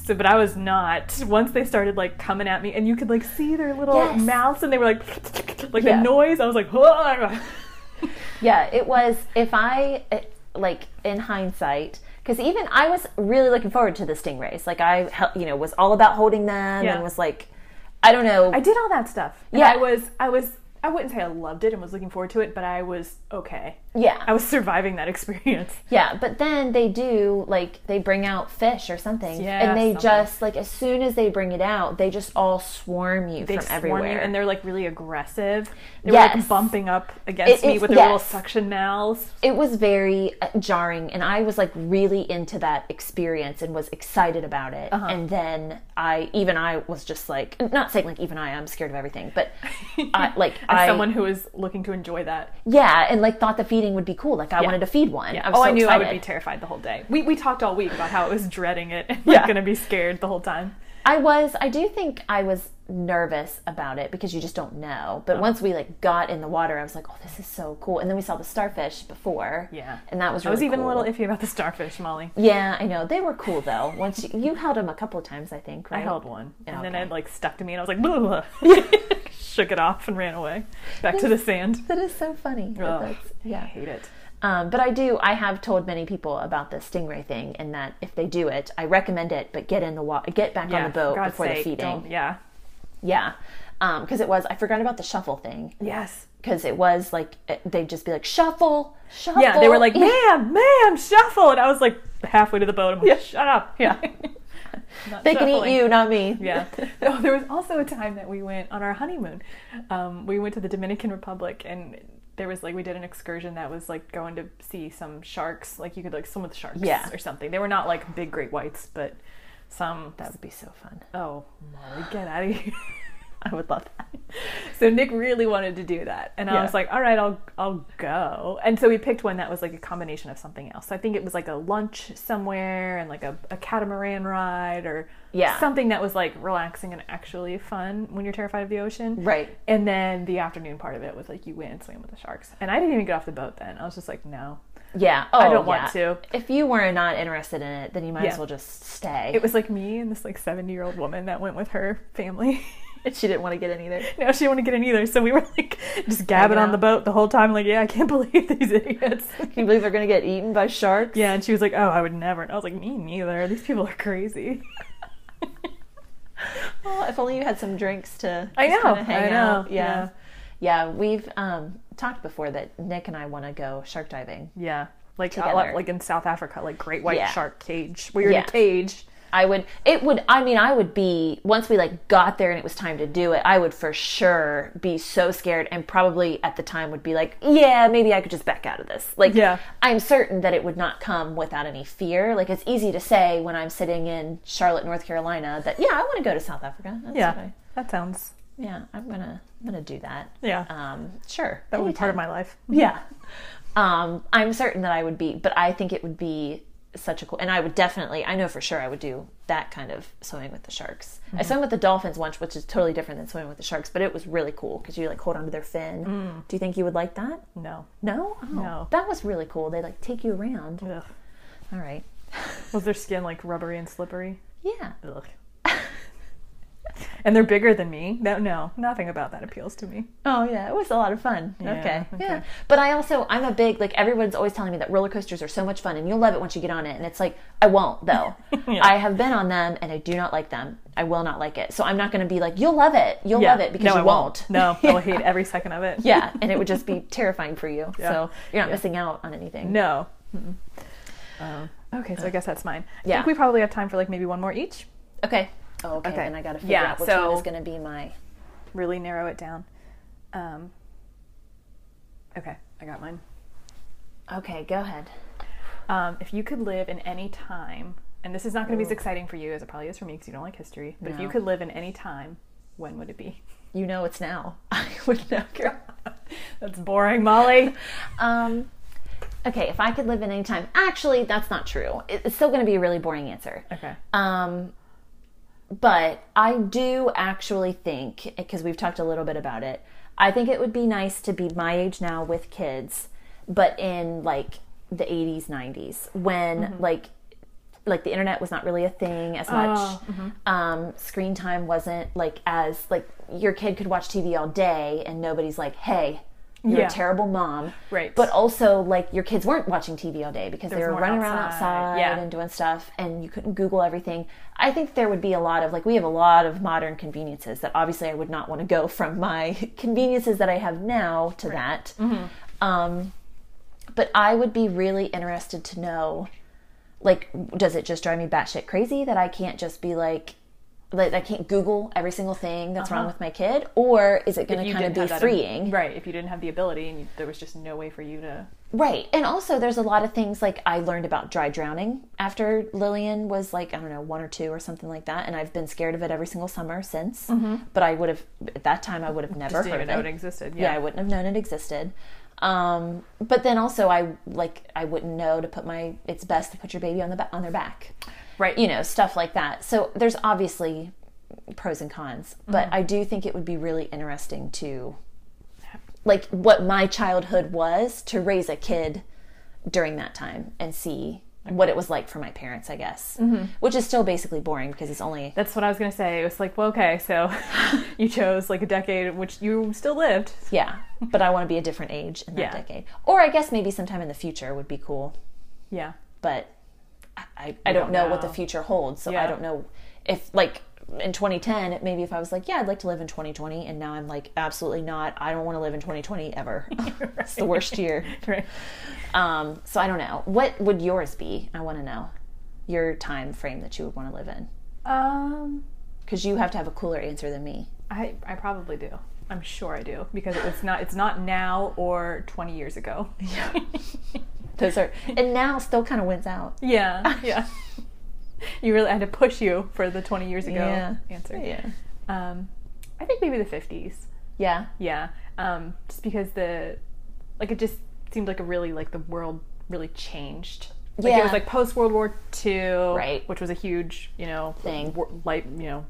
So, but I was not. Once they started like coming at me, and you could like see their little Yes. mouths, and they were like, like Yeah. the noise. I was like. Yeah, it was if I like in hindsight because even I was really looking forward to the stingrays. Like I, you know, was all about holding them Yeah. and was like, I don't know. I did all that stuff. And Yeah. I was I was I wouldn't say I loved it and was looking forward to it, but I was okay. yeah, I was surviving that experience. yeah. But then they do like they bring out fish or something, Yeah, and they something. just like as soon as they bring it out, they just all swarm you They from swarm everywhere. you and they're like really aggressive. They were like bumping up against It- me with their little suction mouths. it was very uh, jarring and i was like really into that experience and was excited about it Uh-huh. and then i even i was just like not saying like even i i'm scared of everything but i like As i someone who is looking to enjoy that. yeah and like thought the feeding would be cool like i Yeah. wanted to feed one Yeah. I was oh, so I knew I would be terrified the whole day. We we talked all week about how I was dreading it and Yeah. like, gonna be scared the whole time. I was. I do think I was nervous about it because you just don't know. But oh. once we like got in the water, I was like, "Oh, this is so cool!" And then we saw the starfish before. Yeah. and that was. I was even cool. a little iffy about the starfish, Molly. Yeah, I know they were cool though. Once you, you held them a couple of times, I think. I held one, Yeah, and then it like stuck to me, and I was like, blah. shook it off and ran away back to the sand. That is so funny. that's- I yeah. hate it. Um, but I do. I have told many people about the stingray thing, and that if they do it, I recommend it. But get in the water, get back on the boat before the feeding. Yeah. Yeah, because it was. I forgot about the shuffle thing Yes. because it was like it- they'd just be like shuffle, shuffle. Yeah, they were like, Yeah. "Ma'am, ma'am, shuffle," and I was like halfway to the boat. I'm like, "Shut up!" Yeah. Not They can eat you, not me. Yeah. Oh, there was also a time that we went on our honeymoon. Um, we went to the Dominican Republic, and there was like we did an excursion that was like going to see some sharks. Like you could like swim with sharks Yeah. or something. They were not like big great whites, but some. That would be so fun. Oh, Molly, get out of here. I would love that. So Nick really wanted to do that, and I Yeah. was like, "All right, I'll I'll go." And so we picked one that was like a combination of something else. So I think it was like a lunch somewhere and like a, a catamaran ride or Yeah. something that was like relaxing and actually fun when you're terrified of the ocean. Right. And then the afternoon part of it was like you went and swam with the sharks, and I didn't even get off the boat then. I was just like, "No." Yeah. Oh, I don't oh, want yeah. to. If you were not interested in it, then you might Yeah. as well just stay. It was like me and this like 70 year old woman that went with her family. she didn't want to get in either. No, she didn't want to get in either. So we were like just gabbing on the boat the whole time. Like, yeah, I can't believe these idiots. Can you believe they're going to get eaten by sharks? yeah, and she was like, oh, I would never. And I was like, me neither. These people are crazy. Well, if only you had some drinks to I know, hang I know, out. Yeah. yeah. we've um, talked before that Nick and I want to go shark diving. Yeah, like Together. like in South Africa, like great white Yeah. shark cage. where you're in a cage. I would, it would, I mean, I would be, once we like got there and it was time to do it, I would for sure be so scared and probably at the time would be like, yeah, maybe I could just back out of this. Like, Yeah. I'm certain that it would not come without any fear. Like, it's easy to say when I'm sitting in Charlotte, North Carolina that, yeah, I want to go to South Africa. That's Yeah, I- that sounds. yeah, I'm gonna, I'm gonna do that. Yeah, Um, sure. that would be part of my life. Yeah. Um, I'm certain that I would be, but I think it would be such a cool, and I would definitely, I know for sure I would do that kind of swimming with the sharks. I mm-hmm. swam with the dolphins once, which is totally different than swimming with the sharks, but it was really cool because you like hold onto their fin. Mm. Do you think you would like that? No. No? Oh, No. That was really cool. They like take you around. Ugh. All right. Was their skin like rubbery and slippery? Yeah. Ugh. and they're bigger than me. No, no, nothing about that appeals to me. Oh yeah, it was a lot of fun. Yeah, okay. okay. Yeah. But I also I'm a big like everyone's always telling me that roller coasters are so much fun and you'll love it once you get on it and it's like I won't though. Yeah. I have been on them and I do not like them. I will not like it. So I'm not going to be like you'll love it. You'll love it because no, you I won't. No, I will hate every second of it. yeah, and it would just be terrifying for you. Yeah. So you're not Yeah. missing out on anything. No. Um, okay, so I guess that's mine. I Yeah. think we probably have time for like maybe one more each. Okay. Oh, okay. Okay. Then I got to figure Yeah, out which so- one is going to be my Really narrow it down. Um, okay, I got mine. Okay, go ahead. Um, if you could live in any time, and this is not going to be as exciting for you as it probably is for me because you don't like history, but if you could live in any time, when would it be? You know it's now. I would know. girl. That's boring, Molly. Um, okay, if I could live in any time, actually, that's not true. It's still going to be a really boring answer. Okay. Um, but I do actually think, because we've talked a little bit about it, I think it would be nice to be my age now with kids, but in like the 80s, 90s, when Mm-hmm. like like the internet was not really a thing as much. Oh, mm-hmm. Um, screen time wasn't like as like your kid could watch TV all day and nobody's like, hey, you're Yeah. a terrible mom. Right. But also like your kids weren't watching TV all day because they were running around outside. outside Yeah. and doing stuff and you couldn't Google everything. I think there would be a lot of like we have a lot of modern conveniences that obviously I would not want to go from my conveniences that I have now to that. Mm-hmm. Um, but I would be really interested to know like does it just drive me batshit crazy that I can't just be like like I can't Google every single thing that's wrong with my kid, or is it going Uh-huh. To kind of be freeing? right? If you didn't have the ability and you, there was just no way for you to. Right. And also, there's a lot of things like I learned about dry drowning after Lillian was like, I don't know, one or two or something like that. And I've been scared of it every single summer since. But I would have, at that time, I would have never heard of it. it existed. Yeah, I wouldn't have known it existed. Um, but then also, I like, I wouldn't know to put my, it's best to put your baby on the ba- on their back. Right. You know, stuff like that. So there's obviously pros and cons, but Mm-hmm. I do think it would be really interesting to like what my childhood was to raise a kid during that time and see what it was like for my parents, I guess. Mm-hmm. Which is still basically boring because it's only That's what I was gonna say. It was like, well, okay, so you chose like a decade which you still lived. yeah, but I want to be a different age in that Yeah. decade. Or I guess maybe sometime in the future would be cool. Yeah. but I, I, don't don't know, what the future holds. So I don't know if like in 2010, maybe if I was like, yeah, I'd like to live in 2020, and now I'm like, absolutely not. I don't want to live in 2020 ever. it's the worst year. Right. Um, so I don't know. What would yours be? I want to know your time frame that you would want to live in Um, because you have to have a cooler answer than me. I I probably do. I'm sure I do because it's not it's not now or 20 years ago. Those are and now still kind of wins out. Yeah. Yeah. you really had to push you for the 20 years ago Yeah. answer. Yeah. Um, I think maybe the 50s. Yeah. Yeah. Um, just because the like it just seemed like a really like the world really changed. Like it was like post World War II, Right. Which was a huge, you know, Thing. wor- like you know,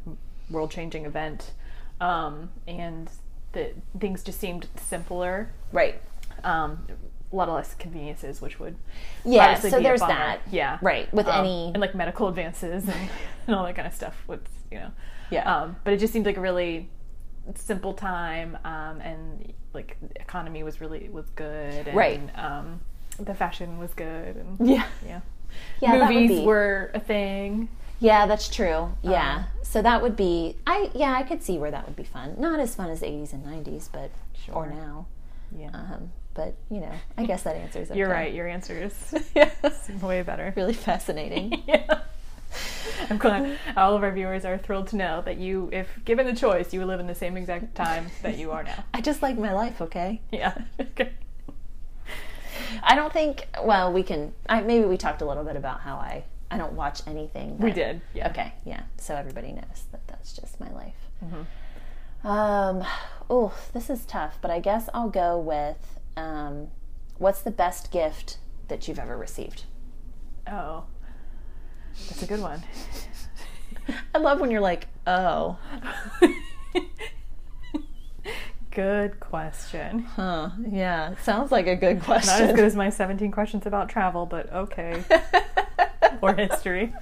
world changing event, um, and the things just seemed simpler. Right. Um, a lot of less conveniences, which would Yeah. So there's that. Yeah. Right. With Um, any. and like medical advances and, and all that kind of stuff. With you know, Yeah. Um, but it just seemed like a really simple time, um, and like the economy was really was good, and, Right. Um, the fashion was good, and yeah. yeah, Yeah. movies be- were a thing. Yeah, that's true. Yeah. Um, so that would be I yeah, I could see where that would be fun. Not as fun as the 80s and 90s, but or now. Yeah, Um, but, you know, I guess that answers you're okay. right. Your answer is yeah. way better. really fascinating. yeah. I'm glad all of our viewers are thrilled to know that you, if given the choice, you would live in the same exact time that you are now. I just like my life, okay? Yeah. Okay. I don't think well, we can I maybe we talked a little bit about how I I don't watch anything. We did. Yeah. Okay, yeah. So everybody knows that that's just my life. Mm-hmm. Um, oh, this is tough, but I guess I'll go with um, what's the best gift that you've ever received? Oh, that's a good one. I love when you're like, oh, good question. huh, yeah, sounds like a good question. Not as good as my 17 questions about travel, but okay. or history.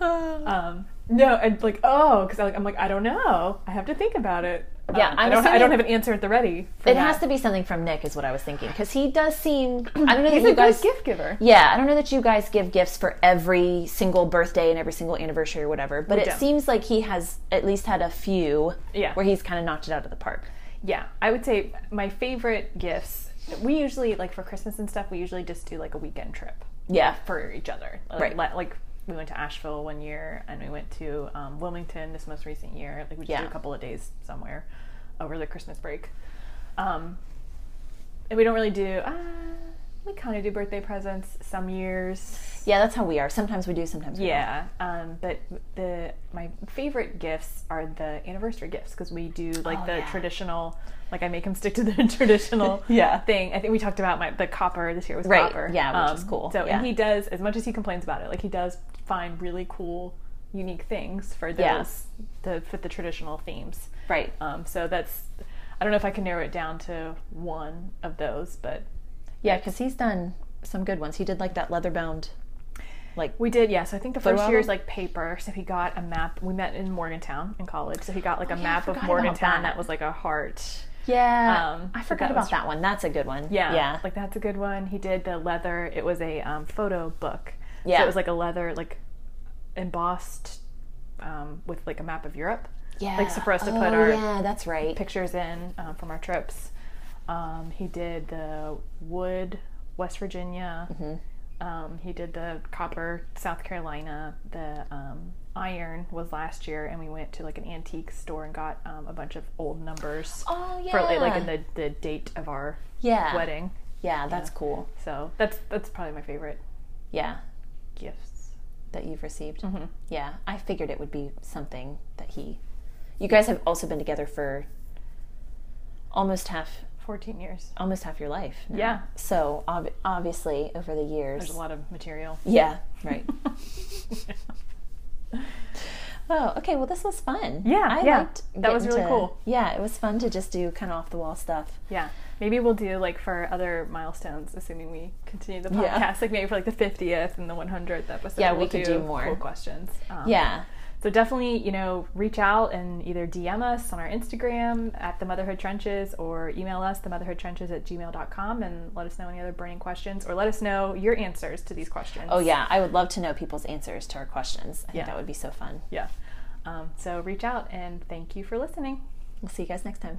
um, no, and like, oh, because I'm like, I don't know. I have to think about it. Yeah, Um, I'm I don't. I don't have an answer at the ready. For it that. has to be something from Nick, is what I was thinking, because he does seem. I don't know that you a guys. gift giver. Yeah, I don't know that you guys give gifts for every single birthday and every single anniversary or whatever, but We it don't. seems like he has at least had a few Yeah. where he's kind of knocked it out of the park. Yeah, I would say my favorite gifts. We usually like for Christmas and stuff. We usually just do like a weekend trip Yeah. for each other. Right. Like, like we went to Asheville one year, and we went to um, Wilmington this most recent year. Like we just Yeah. did a couple of days somewhere over the Christmas break. Um, and we don't really do. Uh, we kind of do birthday presents some years. Yeah, that's how we are. Sometimes we do, sometimes we don't. Yeah, um, but the my favorite gifts are the anniversary gifts because we do like Oh, the yeah. traditional. Like I make him stick to the traditional Yeah. thing. I think we talked about my the copper this year was Right, copper. yeah, which is cool, So yeah. and he does as much as he complains about it. Like he does find really cool, unique things for those Yeah. to fit the traditional themes. Right. Um, so that's I don't know if I can narrow it down to one of those, but Yeah, because he's done some good ones. He did like that leather bound, like We did, yes. I think the first year is like paper. So he got a map. We met in Morgantown in college. So he got like a Oh, yeah, map of Morgantown that. that. was like a heart. yeah. Um, I forgot that about was- that one. That's a good one. Yeah, yeah, Like that's a good one. He did the leather. It was a um, photo book. Yeah. So it was like a leather, like embossed um, with like a map of Europe. yeah. like, so for us to put Oh, our yeah, that's right. Pictures in um, from our trips. Um, he did the wood, West Virginia. Mm-hmm. Um, he did the copper, South Carolina. The um, iron was last year, and we went to like an antique store and got um, a bunch of old numbers Oh yeah, for like, in the, the date of our yeah wedding. Yeah, that's cool. So that's that's probably my favorite Yeah, gifts. that you've received. Mm-hmm. Yeah, I figured it would be something that he. You guys have also been together for almost half 14 years. almost half your life. now. Yeah. So ob- obviously, over the years. There's a lot of material. Yeah. Right. Oh, okay. Well, this was fun. Yeah, I yeah. liked. That was really to- cool. Yeah, it was fun to just do kind of off the wall stuff. Yeah. Maybe we'll do like for other milestones, assuming we continue the podcast, Yeah. like maybe for like the 50th and the 100th episode. Yeah, we'll could do more. cool questions. Um, Yeah. So definitely, you know, reach out and either DM us on our Instagram at the Motherhood Trenches or email us themotherhoodtrenches at gmail.com and let us know any other burning questions or let us know your answers to these questions. Oh yeah, I would love to know people's answers to our questions. I think that would be so fun. Yeah. Um, so reach out and thank you for listening. We'll see you guys next time.